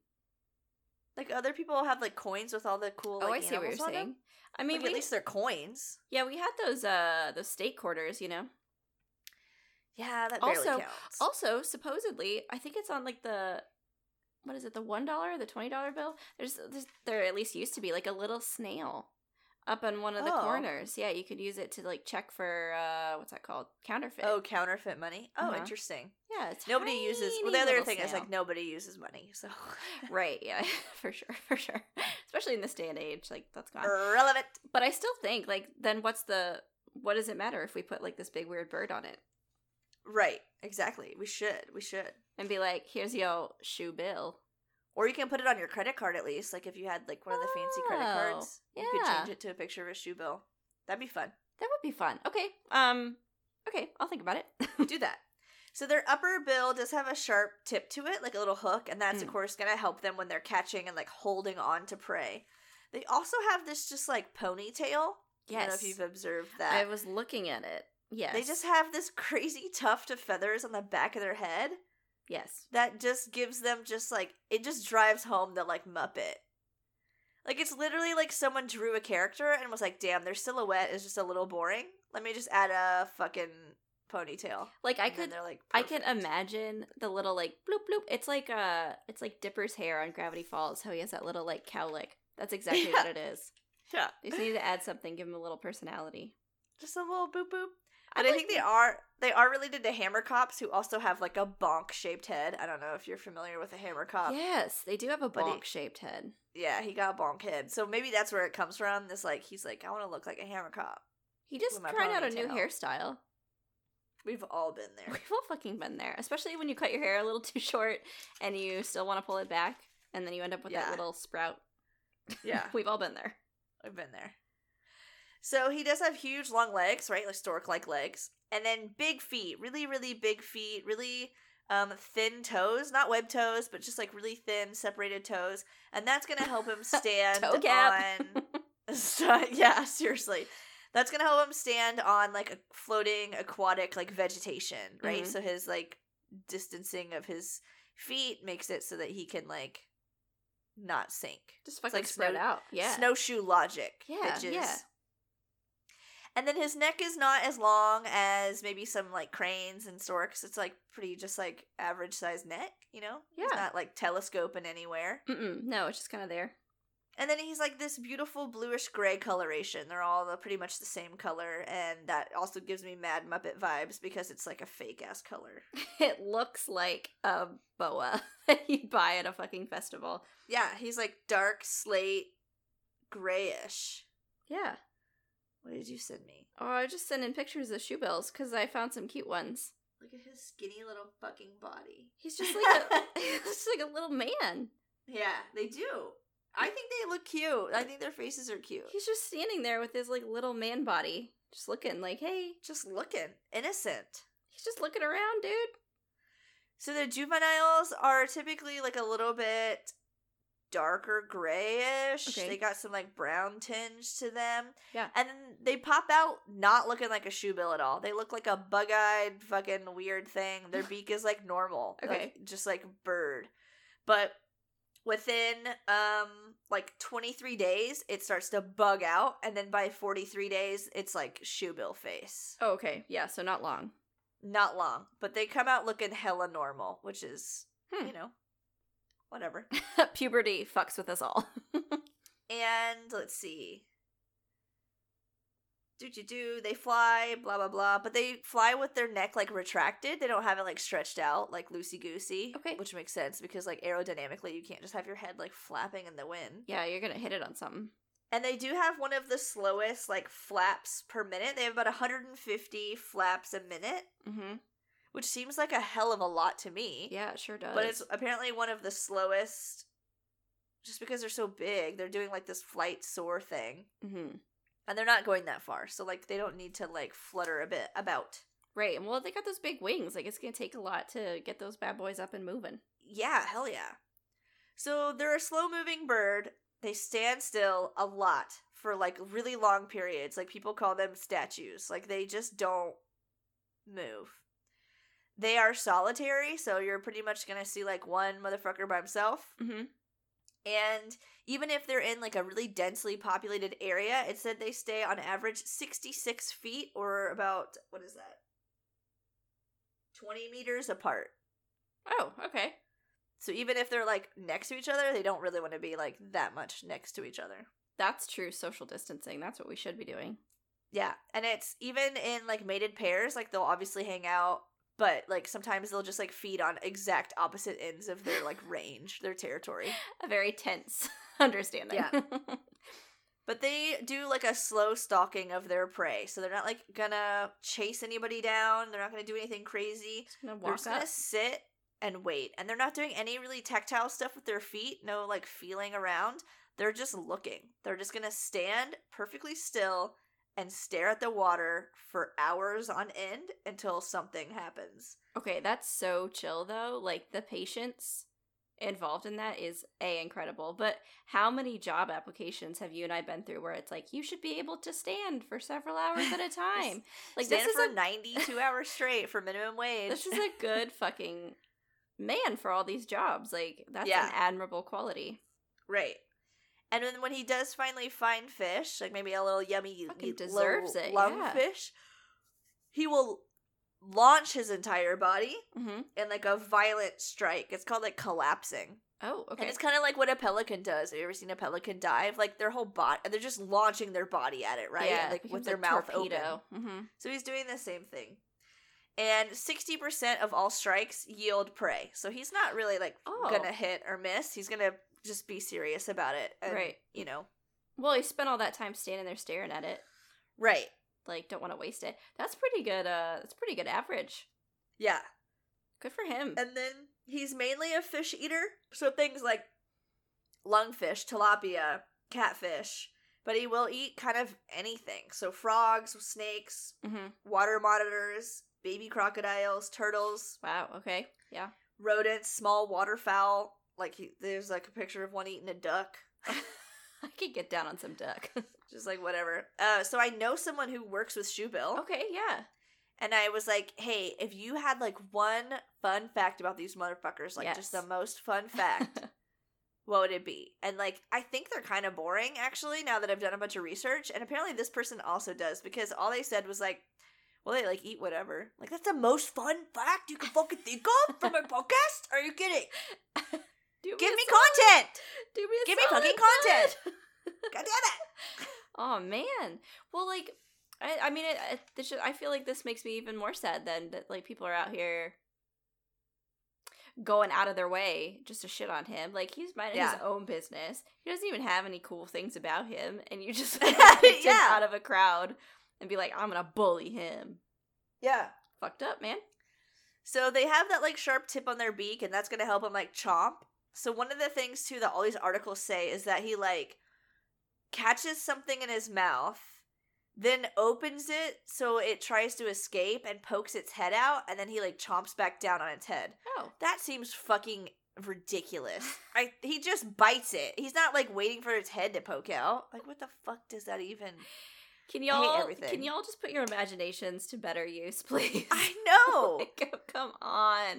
Like other people have like coins with all the cool. Like, oh, I see what you're saying. them. I mean, Like, we, at least they're coins. yeah, we had those uh those state quarters, you know. Yeah, that Also- counts. Also, supposedly, I think it's on like the what is it, the one dollar, the twenty dollar bill. There's, there's there at least used to be like a little snail up in one of the Oh. corners. Yeah, you could use it to like check for uh what's that called, counterfeit. oh, counterfeit money. Oh, Uh-huh. interesting. yeah, it's Nobody uses. Well, the other thing is like nobody uses money, so right, yeah, for sure, for sure. Especially in this day and age, like that's gone. irrelevant. But I still think like then what's the what does it matter if we put like this big weird bird on it Right. Exactly. We should. We should. and be like, here's your shoe bill. Or you can put it on your credit card at least. Like if you had like one of the fancy credit Oh, cards, you could change it to a picture of a shoe bill. That'd be fun. That would be fun. Okay. Um. Okay, I'll think about it. do that. So their upper bill does have a sharp tip to it, like a little hook, and that's of Mm. course gonna help them when they're catching and like holding on to prey. They also have this just like ponytail. I don't know if you've observed that. I was looking at it. Yes. They just have this crazy tuft of feathers on the back of their head yes. that just gives them just like it just drives home the like Muppet. Like it's literally like someone drew a character and was like, "Damn, their silhouette is just a little boring. Let me just add a fucking ponytail." Like I And could. they're like, I can imagine the little like bloop bloop. It's like uh, it's like Dipper's hair on Gravity Falls. How he has that little like cowlick. That's exactly Yeah. what it is. Yeah, They just need to add something, give him a little personality. just a little boop boop. But I, think they are they are related to hamerkops who also have like a bonk shaped head. I don't know if you're familiar with a hamerkop. yes, they do have a bonk shaped head. Yeah, he got a bonk head. So maybe that's where it comes from. This like he's like, I want to look like a hamerkop. He just tried out a new hairstyle. We've all been there. We've all fucking been there, especially when you cut your hair a little too short and you still want to pull it back, and then you end up with Yeah. that little sprout. Yeah, We've all been there. I've been there. So he does have huge long legs, right? Like stork like legs. And then big feet, really, really big feet, really um thin toes, not web toes, but just like really thin, separated toes. And that's gonna help him stand Toe gap. on yeah, seriously. That's gonna help him stand on like a floating aquatic like vegetation, right? Mhm. So his like distancing of his feet makes it so that he can like not sink. Just fucking like spread snow- out. Yeah. Snowshoe logic. Yeah, bitches. yeah. And then his neck is not as long as maybe some like cranes and storks. It's like pretty just like average sized neck, you know? Yeah. not like telescoping anywhere. Mm-mm. No, it's just kind of there. And then he's like this beautiful bluish gray coloration. They're all pretty much the same color, and that also gives me Mad Muppet vibes because it's like a fake ass color. It looks like a boa that you'd buy at a fucking festival. Yeah, he's like dark slate grayish. Yeah. What did you send me? Oh, I was just sending pictures of shoe bills because I found some cute ones. Look at his skinny little fucking body. He's just like a, he's just like a little man. Yeah, they do. I think they look cute. I think their faces are cute. He's just standing there with his like little man body, just looking like, hey, just looking innocent. he's just looking around, dude. So the juveniles are typically like a little bit darker grayish. Okay. They got some like brown tinge to them. Yeah. And then they pop out not looking like a shoe bill at all. They look like a bug-eyed fucking weird thing. Their beak is like normal. Okay. Like, just like bird. But within um like 23 days it starts to bug out and then by 43 days it's like shoe bill face. Oh, okay. Yeah, so not long. Not long, but they come out looking hella normal, which is, Hmm. you know, whatever. Puberty fucks with us all. And let's see. Do do do. They fly, blah blah blah. But they fly with their neck like retracted. They don't have it like stretched out, like loosey goosey. Okay. Which makes sense because like aerodynamically, you can't just have your head like flapping in the wind. yeah, you're gonna hit it on something. And they do have one of the slowest like flaps per minute. They have about 150 flaps a minute, Mm-hmm. Which seems like a hell of a lot to me. Yeah, it sure does. But it's apparently one of the slowest just because they're so big. They're doing like this flight soar thing. mm-hmm. And they're not going that far. So like they don't need to like flutter a bit about. right. And well, they got those big wings. Like it's gonna take a lot to get those bad boys up and moving. Yeah, hell yeah. So they're a slow moving bird. They stand still a lot for like really long periods. Like people call them statues. Like they just don't move. They are solitary, so you're pretty much gonna see like one motherfucker by himself. Mm-hmm. And even if they're in like a really densely populated area, it said they stay on average 66 feet or about, what is that? 20 meters apart. Oh, okay. So even if they're like next to each other, they don't really want to be like that much next to each other. That's true social distancing. That's what we should be doing. Yeah. And it's even in like mated pairs, like they'll obviously hang out, but like sometimes they'll just like feed on exact opposite ends of their like range, their territory. A very tense understanding. Yeah. But they do like a slow stalking of their prey. So they're not like gonna chase anybody down. They're not gonna do anything crazy. Just gonna They're just up. gonna sit and wait. And they're not doing any really tactile stuff with their feet, no like feeling around. They're just looking. They're just gonna stand perfectly still and stare at the water for hours on end until something happens. Okay, that's so chill though. Like the patience involved in that is a incredible. But how many job applications have you and I been through where it's like you should be able to stand for several hours at a time? Like Stand this is for a 92 hours straight for minimum wage. this is a good fucking man for all these jobs. Like that's Yeah. an admirable quality. Right. And then when he does finally find fish, like maybe a little yummy Fucking y- deserves it, lung yeah. fish, he will launch his entire body Mm-hmm. in like a violent strike. It's called like collapsing. Oh, okay. And it's kind of like what a pelican does. Have you ever seen a pelican dive? Like their whole body, and they're just launching their body at it, right? Yeah, like with their mouth open. Mm-hmm. So he's doing the same thing. And 60% of all strikes yield prey. So he's not really like Oh. gonna hit or miss. He's gonna just be serious about it. And, Right. You know. Well, he spent all that time standing there staring at it. Right. Like, don't want to waste it. That's pretty good. Uh, that's pretty good average. Yeah. Good for him. And then he's mainly a fish eater. So things like lungfish, tilapia, catfish. But he will eat kind of anything. So frogs, snakes, mm-hmm. water monitors, baby crocodiles, turtles, Wow. Okay. Yeah. rodents, small waterfowl. Like he, there's like a picture of one eating a duck. I could get down on some duck. Just like whatever. Uh, so I know someone who works with Shoebill, okay. Yeah. and I was like, "Hey, if you had like one fun fact about these motherfuckers, like just the most fun fact, what would it be? And like I think they're kind of boring actually now that I've done a bunch of research and apparently this person also does because all they said was like well they like eat whatever. Like that's the most fun fact you can fucking think of for my podcast? Are you kidding? Do Give me content. Do me a Give me fucking content. God damn it. Oh man. Well, like, I, I mean, it, it, this should, I feel like this makes me even more sad than that like people are out here going out of their way just to shit on him. Like he's minding his own business. He doesn't even have any cool things about him, and you just him Yeah. out of a crowd and be like, I'm gonna bully him. Yeah. Fucked up, man. So they have that like sharp tip on their beak, and that's gonna help him like chomp. So one of the things too that all these articles say is that he like catches something in his mouth, then opens it so it tries to escape and pokes its head out, and then he like chomps back down on its head. Oh, That seems fucking ridiculous. I he just bites it. He's not like waiting for its head to poke out. Like what the fuck does that even? Can y'all can y'all just put your imaginations to better use, please? I know. Like, come on.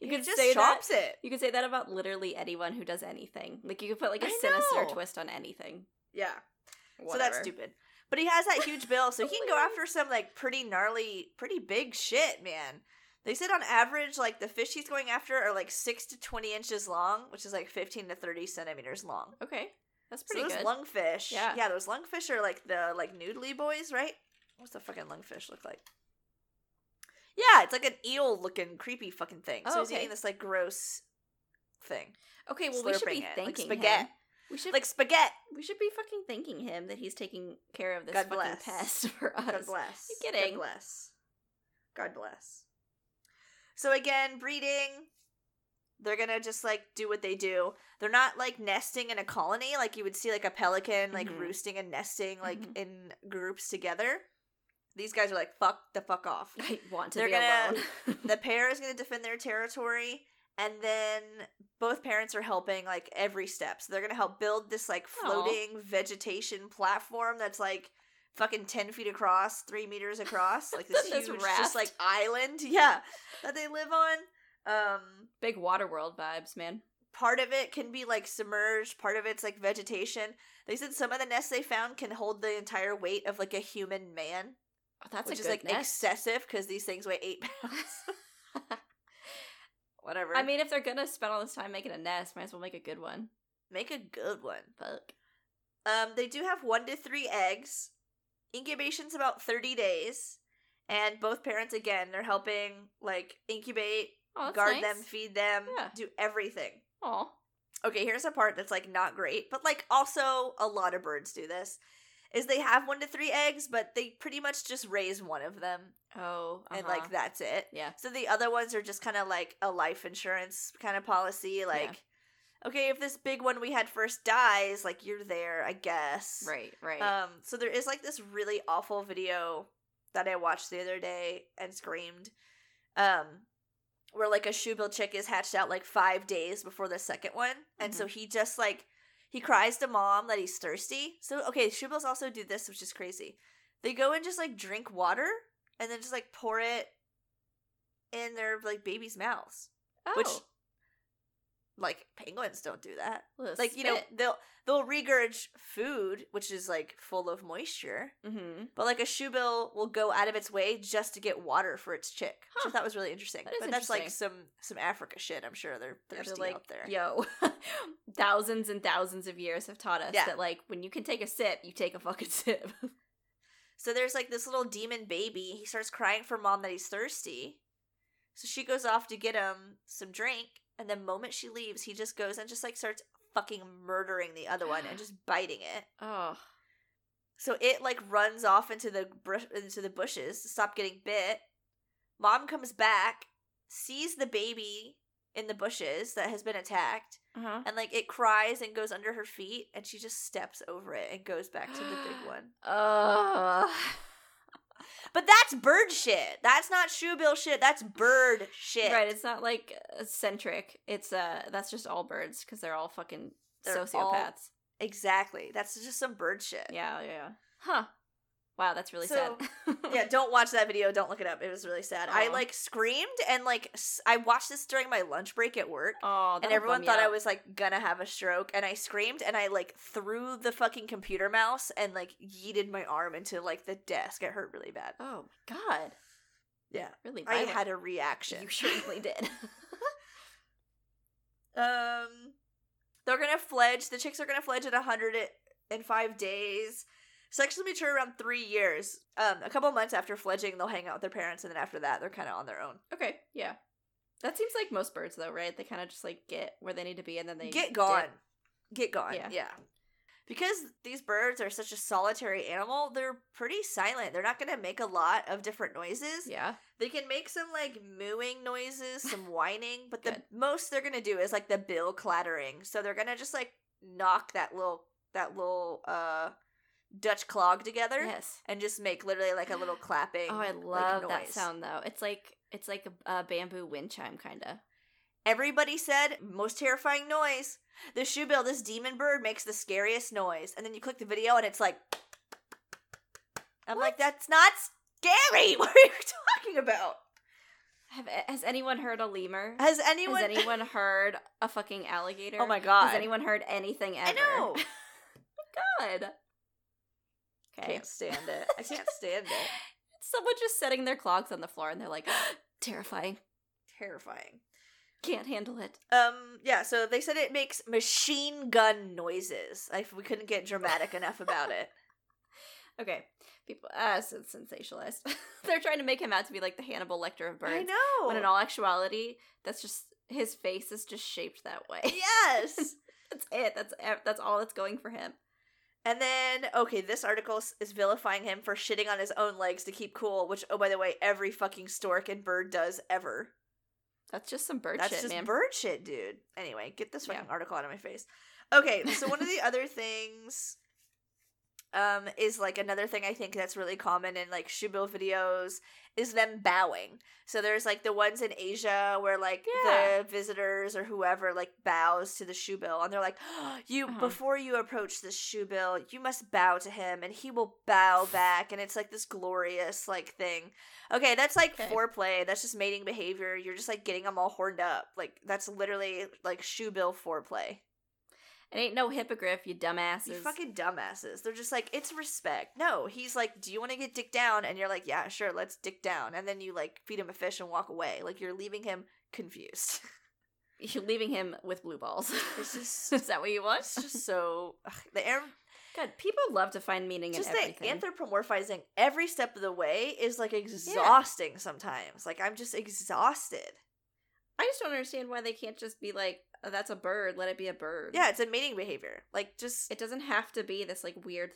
You he could just say that. it. You could say that about literally anyone who does anything. Like you could put like a I sinister know. twist on anything. Yeah. So that's stupid. But he has that huge bill, so oh he can go after some like pretty gnarly, pretty big shit, man. They said on average, like the fish he's going after are like six to twenty inches long, which is like fifteen to thirty centimeters long. Okay, that's So pretty those good. lungfish, Yeah. yeah, those lungfish are like the like noodly boys, right? What's the fucking lungfish look like? Yeah, it's like an eel looking creepy fucking thing. So Oh, he's okay. eating this like gross thing, okay, well we should be it, like thanking spaghetti. him. We should like spaghetti. we should be fucking thanking him that he's taking care of this God fucking bless. pest for us. God bless. You kidding? God bless. God bless. So again, breeding. They're gonna just like do what they do. They're not like nesting in a colony like you would see like a pelican like Mhm. roosting and nesting like Mhm. in groups together. These guys are like fuck the fuck off. I want to They're be gonna- alone. the pair is gonna defend their territory, and then both parents are helping like every step. So they're gonna help build this like floating vegetation platform that's like fucking ten feet across, three meters across, like this, This huge raft. just like island, yeah, that they live on. Um, Big Waterworld vibes, man. part of it can be like submerged, part of it's like vegetation. They said some of the nests they found can hold the entire weight of like a human man, Oh, that's which is like nest. excessive because these things weigh eight pounds. Whatever. I mean, if they're gonna spend all this time making a nest, might as well make a good one. make a good one. Fuck. Um, they do have one to three eggs. Incubation's about thirty days, and both parents again they're helping like incubate, Oh, guard nice. them, feed them, Yeah. do everything. Aw. Okay, here's a part that's like not great, but like also a lot of birds do this. Is they have one to three eggs, but they pretty much just raise one of them, Oh, and uh-huh. like that's it. yeah. So the other ones are just kind of like a life insurance kind of policy. Like, okay, if this big one we had first dies, like you're there, I guess. Right, right. Um. So there is like this really awful video that I watched the other day and screamed. Um, where like a shoebill chick is hatched out like five days before the second one, and so mm-hmm. he just like he cries to mom that he's thirsty. So okay, shoebills also do this, which is crazy. They go and just like drink water and then just like pour it in their like baby's mouths. oh, which- Like penguins don't do that. Like you know they'll they'll regurge food, which is like full of moisture. Mm-hmm. But like a shoebill will go out of its way just to get water for its chick, which Huh. I thought was really interesting. That but that's like some some Africa shit. I'm sure they're They're thirsty like, out there. yo, thousands and thousands of years have taught us Yeah. that like when you can take a sip, you take a fucking sip. So there's like this little demon baby. He starts crying for mom that he's thirsty. So she goes off to get him some drink, and the moment she leaves, he just goes and just like starts fucking murdering the other one and just biting it. oh, So it like runs off into the brush into the bushes to stop getting bit. Mom comes back, sees the baby in the bushes that has been attacked, uh-huh. and like it cries and goes under her feet, and she just steps over it and goes back to the big one. Uh, But that's bird shit. That's not shoebill shit. That's bird shit. right. It's not like eccentric. It's uh, that's just all birds because they're all fucking They're sociopaths. all- Exactly. That's just some bird shit. Yeah, yeah. Huh. Wow, that's really So, sad. yeah, don't watch that video. Don't look it up. It was really sad. I like screamed and like s- I watched this during my lunch break at work. Oh, and everyone thought I was like gonna have a stroke and I screamed and I like threw the fucking computer mouse and like yeeted my arm into like the desk. It hurt really bad. Oh my God, Yeah. really? I had a reaction. You certainly did. Um, they're gonna fledge. The chicks are gonna fledge at hundred in five days. Sexually mature around three years. Um, a couple months after fledging, they'll hang out with their parents, and then after that, they're kind of on their own. okay, yeah. That seems like most birds, though, right? They kind of just like get where they need to be, and then they Get dip. gone. Get gone. Yeah. Yeah. Because these birds are such a solitary animal, they're pretty silent. They're not gonna make a lot of different noises. Yeah. They can make some like mooing noises, some whining, but the Good. most they're gonna do is like the bill clattering. So they're gonna just like knock that little that little uh Dutch clog together Yes. and just make literally like a little clapping. Oh, I like, love that sound though. It's like it's like a, a bamboo wind chime, kind of. Everybody said most terrifying noise. The shoebill, this demon bird, makes the scariest noise. And then you click the video and it's like I'm like, that's not scary. What are you talking about? Have has anyone heard a lemur? Has anyone Has anyone heard a fucking alligator? Oh my god. Has anyone heard anything ever? I know. Oh god. Okay. Can't stand it. I can't stand it. Someone just setting their clogs on the floor and they're like, terrifying. Terrifying. Can't handle it. Um, yeah, so they said it makes machine gun noises. Like we couldn't get dramatic enough about it. Okay. People, ah, uh, sensationalist. they're trying to make him out to be like the Hannibal Lecter of birds. I know. When in all actuality, that's just his face is just shaped that way. Yes. that's it. That's that's all that's going for him. And then, okay, this article is vilifying him for shitting on his own legs to keep cool, which, oh, by the way, every fucking stork and bird does ever. That's just some bird That's shit, just man. bird shit, dude. Anyway, get this fucking Yeah. article out of my face. Okay, so one of the other things um is like another thing I think that's really common in like shoebill videos is them bowing. So there's like the ones in Asia where like Yeah. the visitors or whoever like bows to the shoe bill and they're like, "You Uh-huh. before you approach this shoebill, you must bow to him and he will bow back." And it's like this glorious like thing. Okay, that's like Okay. foreplay. That's just mating behavior. You're just like getting them all horned up. Like that's literally like shoebill foreplay. It ain't no hippogriff, you dumbasses. You fucking dumbasses. They're just like, it's respect. No, he's like, do you want to get dick down? And you're like, yeah, sure, let's dick down. And then you like feed him a fish and walk away. Like you're leaving him confused. You're leaving him with blue balls. Just, is that what you want? it's just so ugh, the air. God, people love to find meaning Just in the everything. anthropomorphizing every step of the way is like exhausting sometimes. Like I'm just exhausted. I just don't understand why they can't just be like, "That's a bird. Let it be a bird." Yeah, it's a mating behavior. Like just it doesn't have to be this like weird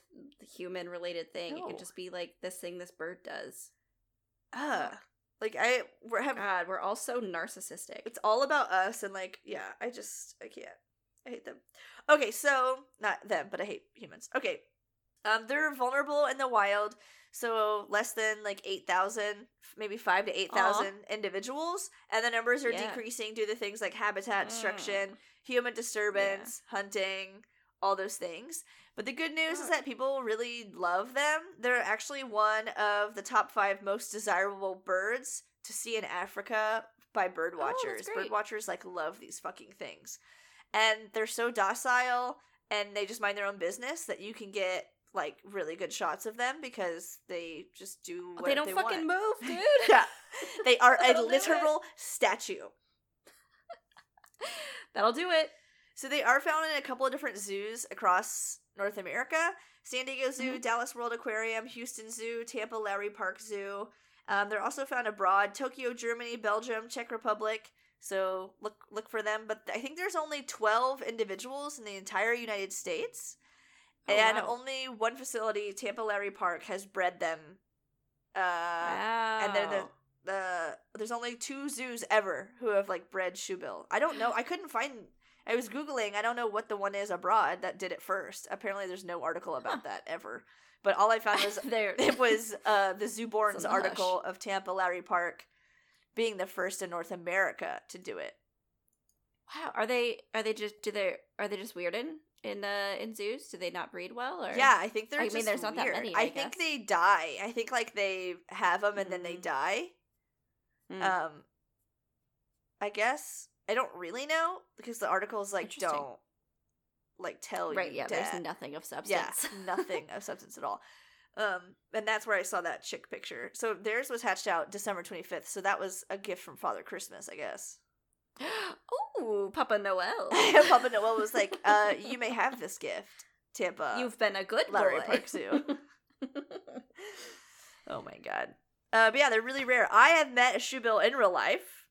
human related thing. It No. could just be like this thing this bird does. uh like I we're have God, we're all so narcissistic. it's all about us and like yeah i just i can't i hate them okay so not them but i hate humans okay um they're vulnerable in the wild so less than like 8000 maybe 5 to 8000 individuals and the numbers are Yeah. decreasing due to things like habitat destruction Mm. human disturbance hunting all those things. But the good news is that people really love them. They're actually one of the top five most desirable birds to see in africa by bird Oh, watchers. Bird watchers like love these fucking things. And they're so docile and they just mind their own business that you can get like really good shots of them because they just do what they don't fucking want. move, dude. yeah they are a That'll do it. literal statue That'll do it. So they are found in a couple of different zoos across North America: San Diego Zoo, Mhm. Dallas World Aquarium, Houston Zoo, Tampa Lowry Park Zoo. Um, they're also found abroad: Tokyo, Germany, Belgium, Czech Republic. So look look for them. But I think there's only twelve individuals in the entire United States, Oh, and wow. only one facility, Tampa Lowry Park, has bred them. Uh, wow. and they're the the there's only two zoos ever who have like bred shoebill. I don't know. I couldn't find. I was googling. I don't know what the one is abroad that did it first. Apparently, there's no article about Huh. that ever. But all I found was there. it was uh, the Zooborns article of Tampa Lowry Park being the first in North America to do it. Wow, are they? Are they just? Do they? Are they just weirded? In uh in zoos? Do they not breed well? Or Yeah, I think they're. I mean, there's not that many, I, I think they die. I think like they have them and then they Mm. die. Mm. Um, I guess I don't really know because the articles like don't like tell you. right? Yeah, that. there's nothing of substance. yeah, nothing of substance at all. Um, and that's where I saw that chick picture. So theirs was hatched out December 25th. So that was a gift from Father Christmas, I guess. Ooh, Papa Noel. Papa Noel was like, uh, you may have this gift, Tampa. You've been a good Lowry boy. Park Zoo. oh my god. Uh, but yeah, they're really rare. I have met a shoebill in real life,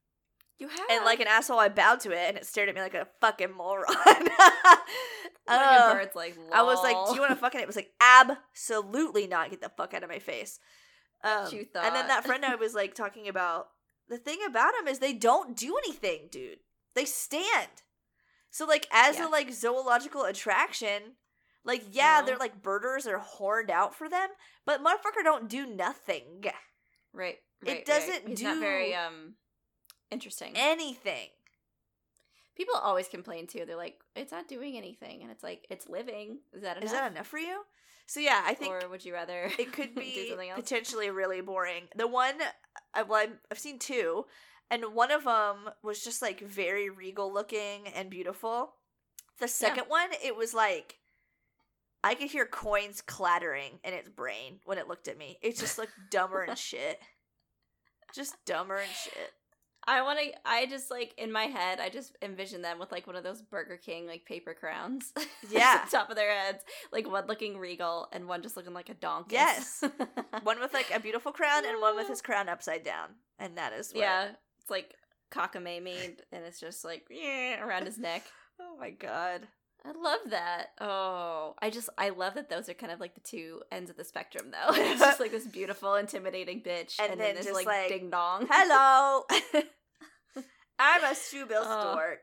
you have and like an asshole, I bowed to it, and it stared at me like a fucking moron. Uh, birds like. I was like, "Do you want to fucking?" It was like, "Absolutely not! Get the fuck out of my face." Um, And then that friend I was like talking about. The thing about them is they don't do anything, dude. They stand. So like as Yeah. a like zoological attraction, like yeah, they're like birders are horned out for them, but motherfucker don't do nothing. Right. It right, right. doesn't He's not very um interesting. Anything. People always complain too. They're like, "It's not doing anything," and it's like, "It's living." Is that enough? Is that enough for you? So yeah, I think or would you rather it could do be potentially really boring. The one, I, well, I've seen two, and one of them was just like very regal looking and beautiful. The second one, it was like I could hear coins clattering in its brain when it looked at me. It just looked dumber and shit. Just dumber and shit. I want to. I just like in my head, I just envision them with like one of those Burger King like paper crowns. Yeah. top of their heads, like one looking regal and one just looking like a donkey. Yes. One with like a beautiful crown and one with his crown upside down, and that is what, yeah, it's like cockamamie, and it's just like yeah, around his neck. Oh my god. I love that. Oh, I just I love that those are kind of like the two ends of the spectrum, though. it's just like this beautiful, intimidating bitch, And and, then then this just, like, like, ding dong. Hello. I'm a shoebill Oh. stork.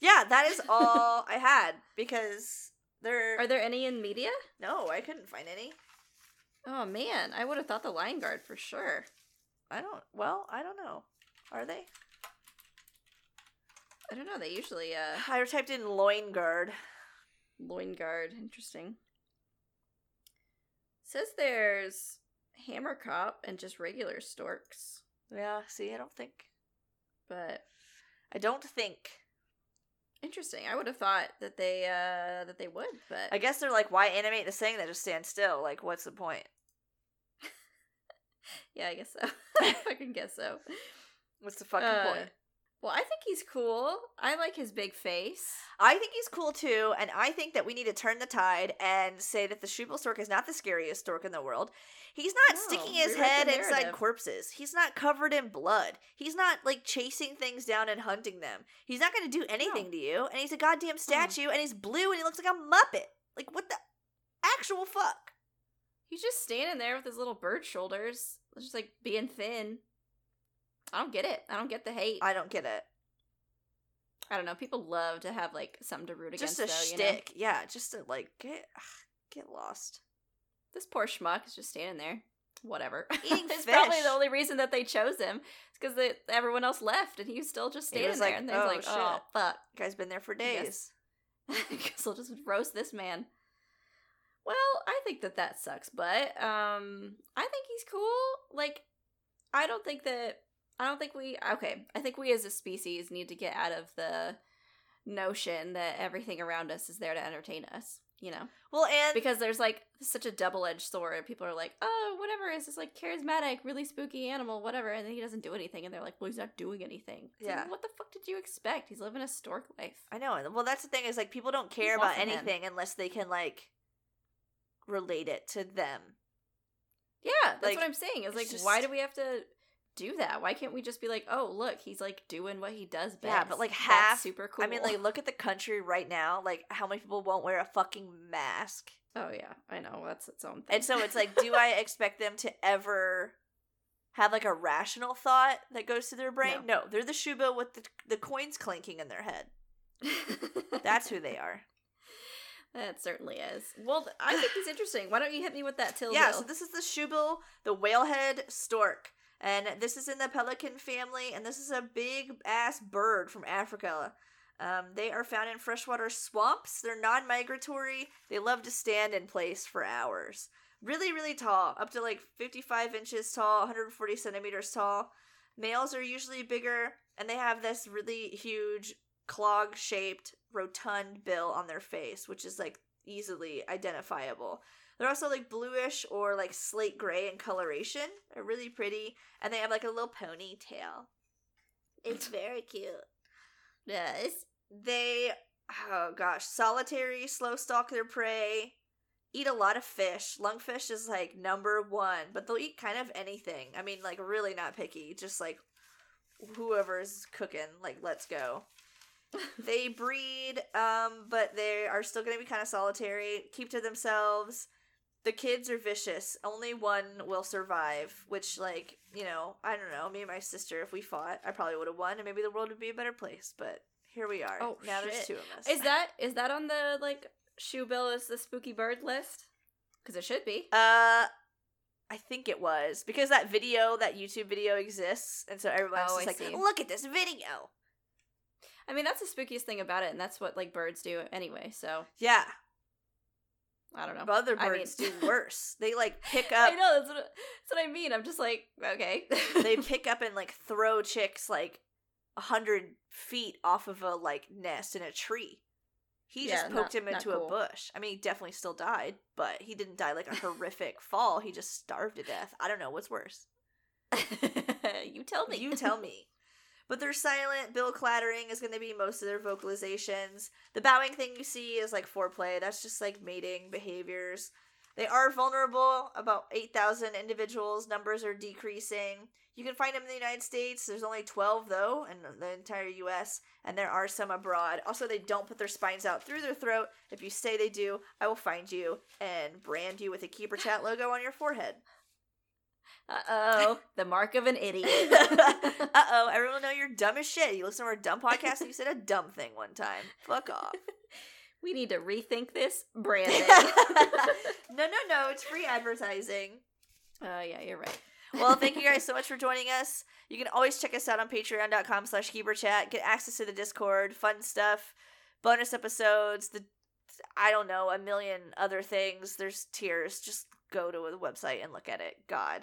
Yeah, that is all I had because there. Are there any in media? no, I couldn't find any. Oh man, I would have thought the Lion Guard for sure. I don't. Well, I don't know. Are they? I don't know. They usually uh I typed in loin guard. loin guard. Interesting. Says there's hamerkop and just regular storks, Yeah. See, I don't think. but I don't think. interesting. I would have thought that they uh that they would, but I guess they're like, why animate this thing that just stands still? Like, what's the point? yeah, I guess so. I fucking guess so. What's the fucking Uh, point? Well, I think he's cool. I like his big face. I think he's cool too, and I think that we need to turn the tide and say that the shoebill stork is not the scariest stork in the world. He's not No, sticking his head inside corpses. He's not covered in blood. He's not like chasing things down and hunting them. He's not going to do anything to you, and he's a goddamn statue, and he's blue, and he looks like a muppet. Like what the actual fuck? He's just standing there with his little bird shoulders, just like being thin. I don't get it. I don't get the hate. I, I don't get it. I don't know. People love to have like something to root against. Just a though, you know? yeah. Just to like get get lost. This poor schmuck is just standing there. Whatever. Eating it's probably the only reason that they chose him. It's because everyone else left and he was still just standing there. like, and they're "Oh, like, oh, shit." fuck. Guy's been there for days. I guess I'll just roast this man. Well, I think that that sucks, but um, I think he's cool. Like, I don't think that I don't think we okay. I think we as a species need to get out of the notion that everything around us is there to entertain us. You know, Well, and because there's like such a double edged sword. People are like, oh, whatever is this like charismatic, really spooky animal, whatever, and then he doesn't do anything, and they're like, well, he's not doing anything. It's like, Yeah. what the fuck did you expect? He's living a stork life. I know. Well, that's the thing is like people don't care about anything unless they can like relate it to them. Yeah, that's Like, what I'm saying. It's like, why do we have to do that? Why can't we just be like, oh, look, he's like doing what he does best? Yeah, but, like, That's half- super cool. I mean, like look at the country right now. Like how many people won't wear a fucking mask? oh yeah, I know that's its own thing. And so it's like, do I expect them to ever have like a rational thought that goes to their brain? No, they're the shuba with the the coins clinking in their head. That's who they are. That certainly is. Well, I think it's interesting. Why don't you hit me with that till? Yeah, so this is the shoebill, the whalehead stork. And this is in the pelican family, and this is a big ass bird from Africa. Um, they are found in freshwater swamps. They're non migratory. They love to stand in place for hours. Really, really tall, up to like 55 inches tall, 140 centimeters tall. Males are usually bigger, and they have this really huge clog shaped rotund bill on their face, which is like easily identifiable. They're also like bluish or like slate gray in coloration. They're really pretty, and they have like a little ponytail. It's very cute. Yes. They, oh gosh, solitary, slow stalk their prey, eat a lot of fish. Lungfish is like number one, but they'll eat kind of anything. I mean, like really not picky, just like whoever's cooking, like let's go. They breed, um, but they are still going to be kind of solitary, keep to themselves. The kids are vicious. Only one will survive, which, like, you know, I don't know. Me and my sister, if we fought, I probably would have won, and maybe the world would be a better place. But here we are. Oh, now there's two of us. Is that is that on the like shoe bill is the spooky bird list? Because it should be. Uh, I think it was because that video, that YouTube video exists, and so everyone's Oh, just I like, see. "Look at this video." I mean, that's the spookiest thing about it, and that's what like birds do anyway. So Yeah, I don't know. but other I birds mean- do worse. They like pick up. I know that's what that's what I mean. I'm just like okay. they pick up and like throw chicks like a hundred feet off of a like nest in a tree. He Yeah, just poked not- him into cool. a bush. I mean, he definitely still died, but he didn't die like a horrific fall. He just starved to death. I don't know what's worse. you tell me. You tell me. But they're silent. Bill clattering is going to be most of their vocalizations. The bowing thing you see is like foreplay. That's just like mating behaviors. They are vulnerable. About 8,000 individuals. Numbers are decreasing. You can find them in the United States. There's only 12, though, in the entire US, and there are some abroad. Also, they don't put their spines out through their throat. If you say they do, I will find you and brand you with a Keeper Chat logo on your forehead. Uh oh, the mark of an idiot. uh oh, everyone know you're dumb as shit. You listen to our dumb podcast and you said a dumb thing one time. Fuck off. we need to rethink this branding. no, no, no. It's free advertising. Oh yeah, you're right. Well, thank you guys so much for joining us. You can always check us out on patreon.com slash keeperchat. Get access to the Discord, fun stuff, bonus episodes, the I don't know, a million other things. There's tiers. Just go to the website and look at it. God.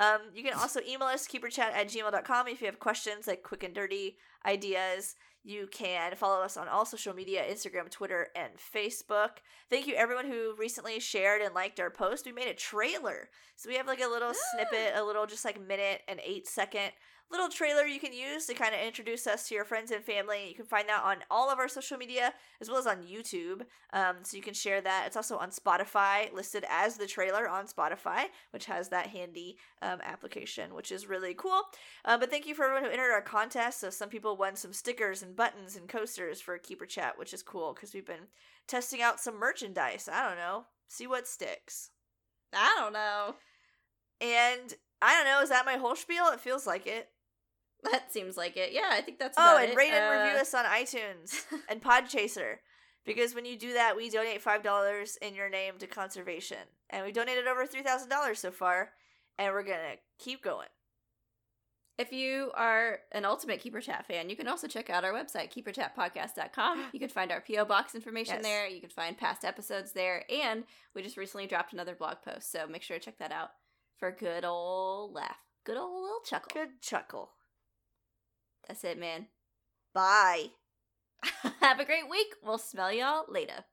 Um, you can also email us, keeperchat at gmail.com, if you have questions like quick and dirty ideas. You can follow us on all social media Instagram, Twitter, and Facebook. Thank you, everyone who recently shared and liked our post. We made a trailer. So we have like a little snippet, a little just like minute and eight second little trailer you can use to kind of introduce us to your friends and family. You can find that on all of our social media as well as on YouTube. Um, so you can share that. It's also on Spotify, listed as the trailer on Spotify, which has that handy um, application, which is really cool. Uh, but thank you for everyone who entered our contest. So some people won some stickers and buttons and coasters for Keeper Chat, which is cool because we've been testing out some merchandise. I don't know, see what sticks. I don't know. And I don't know, is that my whole spiel? It feels like it. That seems like it. Yeah, I think that's. Oh, and it. rate and Uh, review us on iTunes and Podchaser. Because when you do that, we donate $5 in your name to conservation. And we've donated over $3,000 so far. And we're going to keep going. If you are an Ultimate Keeper Chat fan, you can also check out our website, keeperchatpodcast.com. You can find our P.O. Box information Yes. there. You can find past episodes there. And we just recently dropped another blog post, so make sure to check that out for a good old laugh. Good old little chuckle. Good chuckle. That's it, man. Bye. Have a great week. We'll smell y'all later.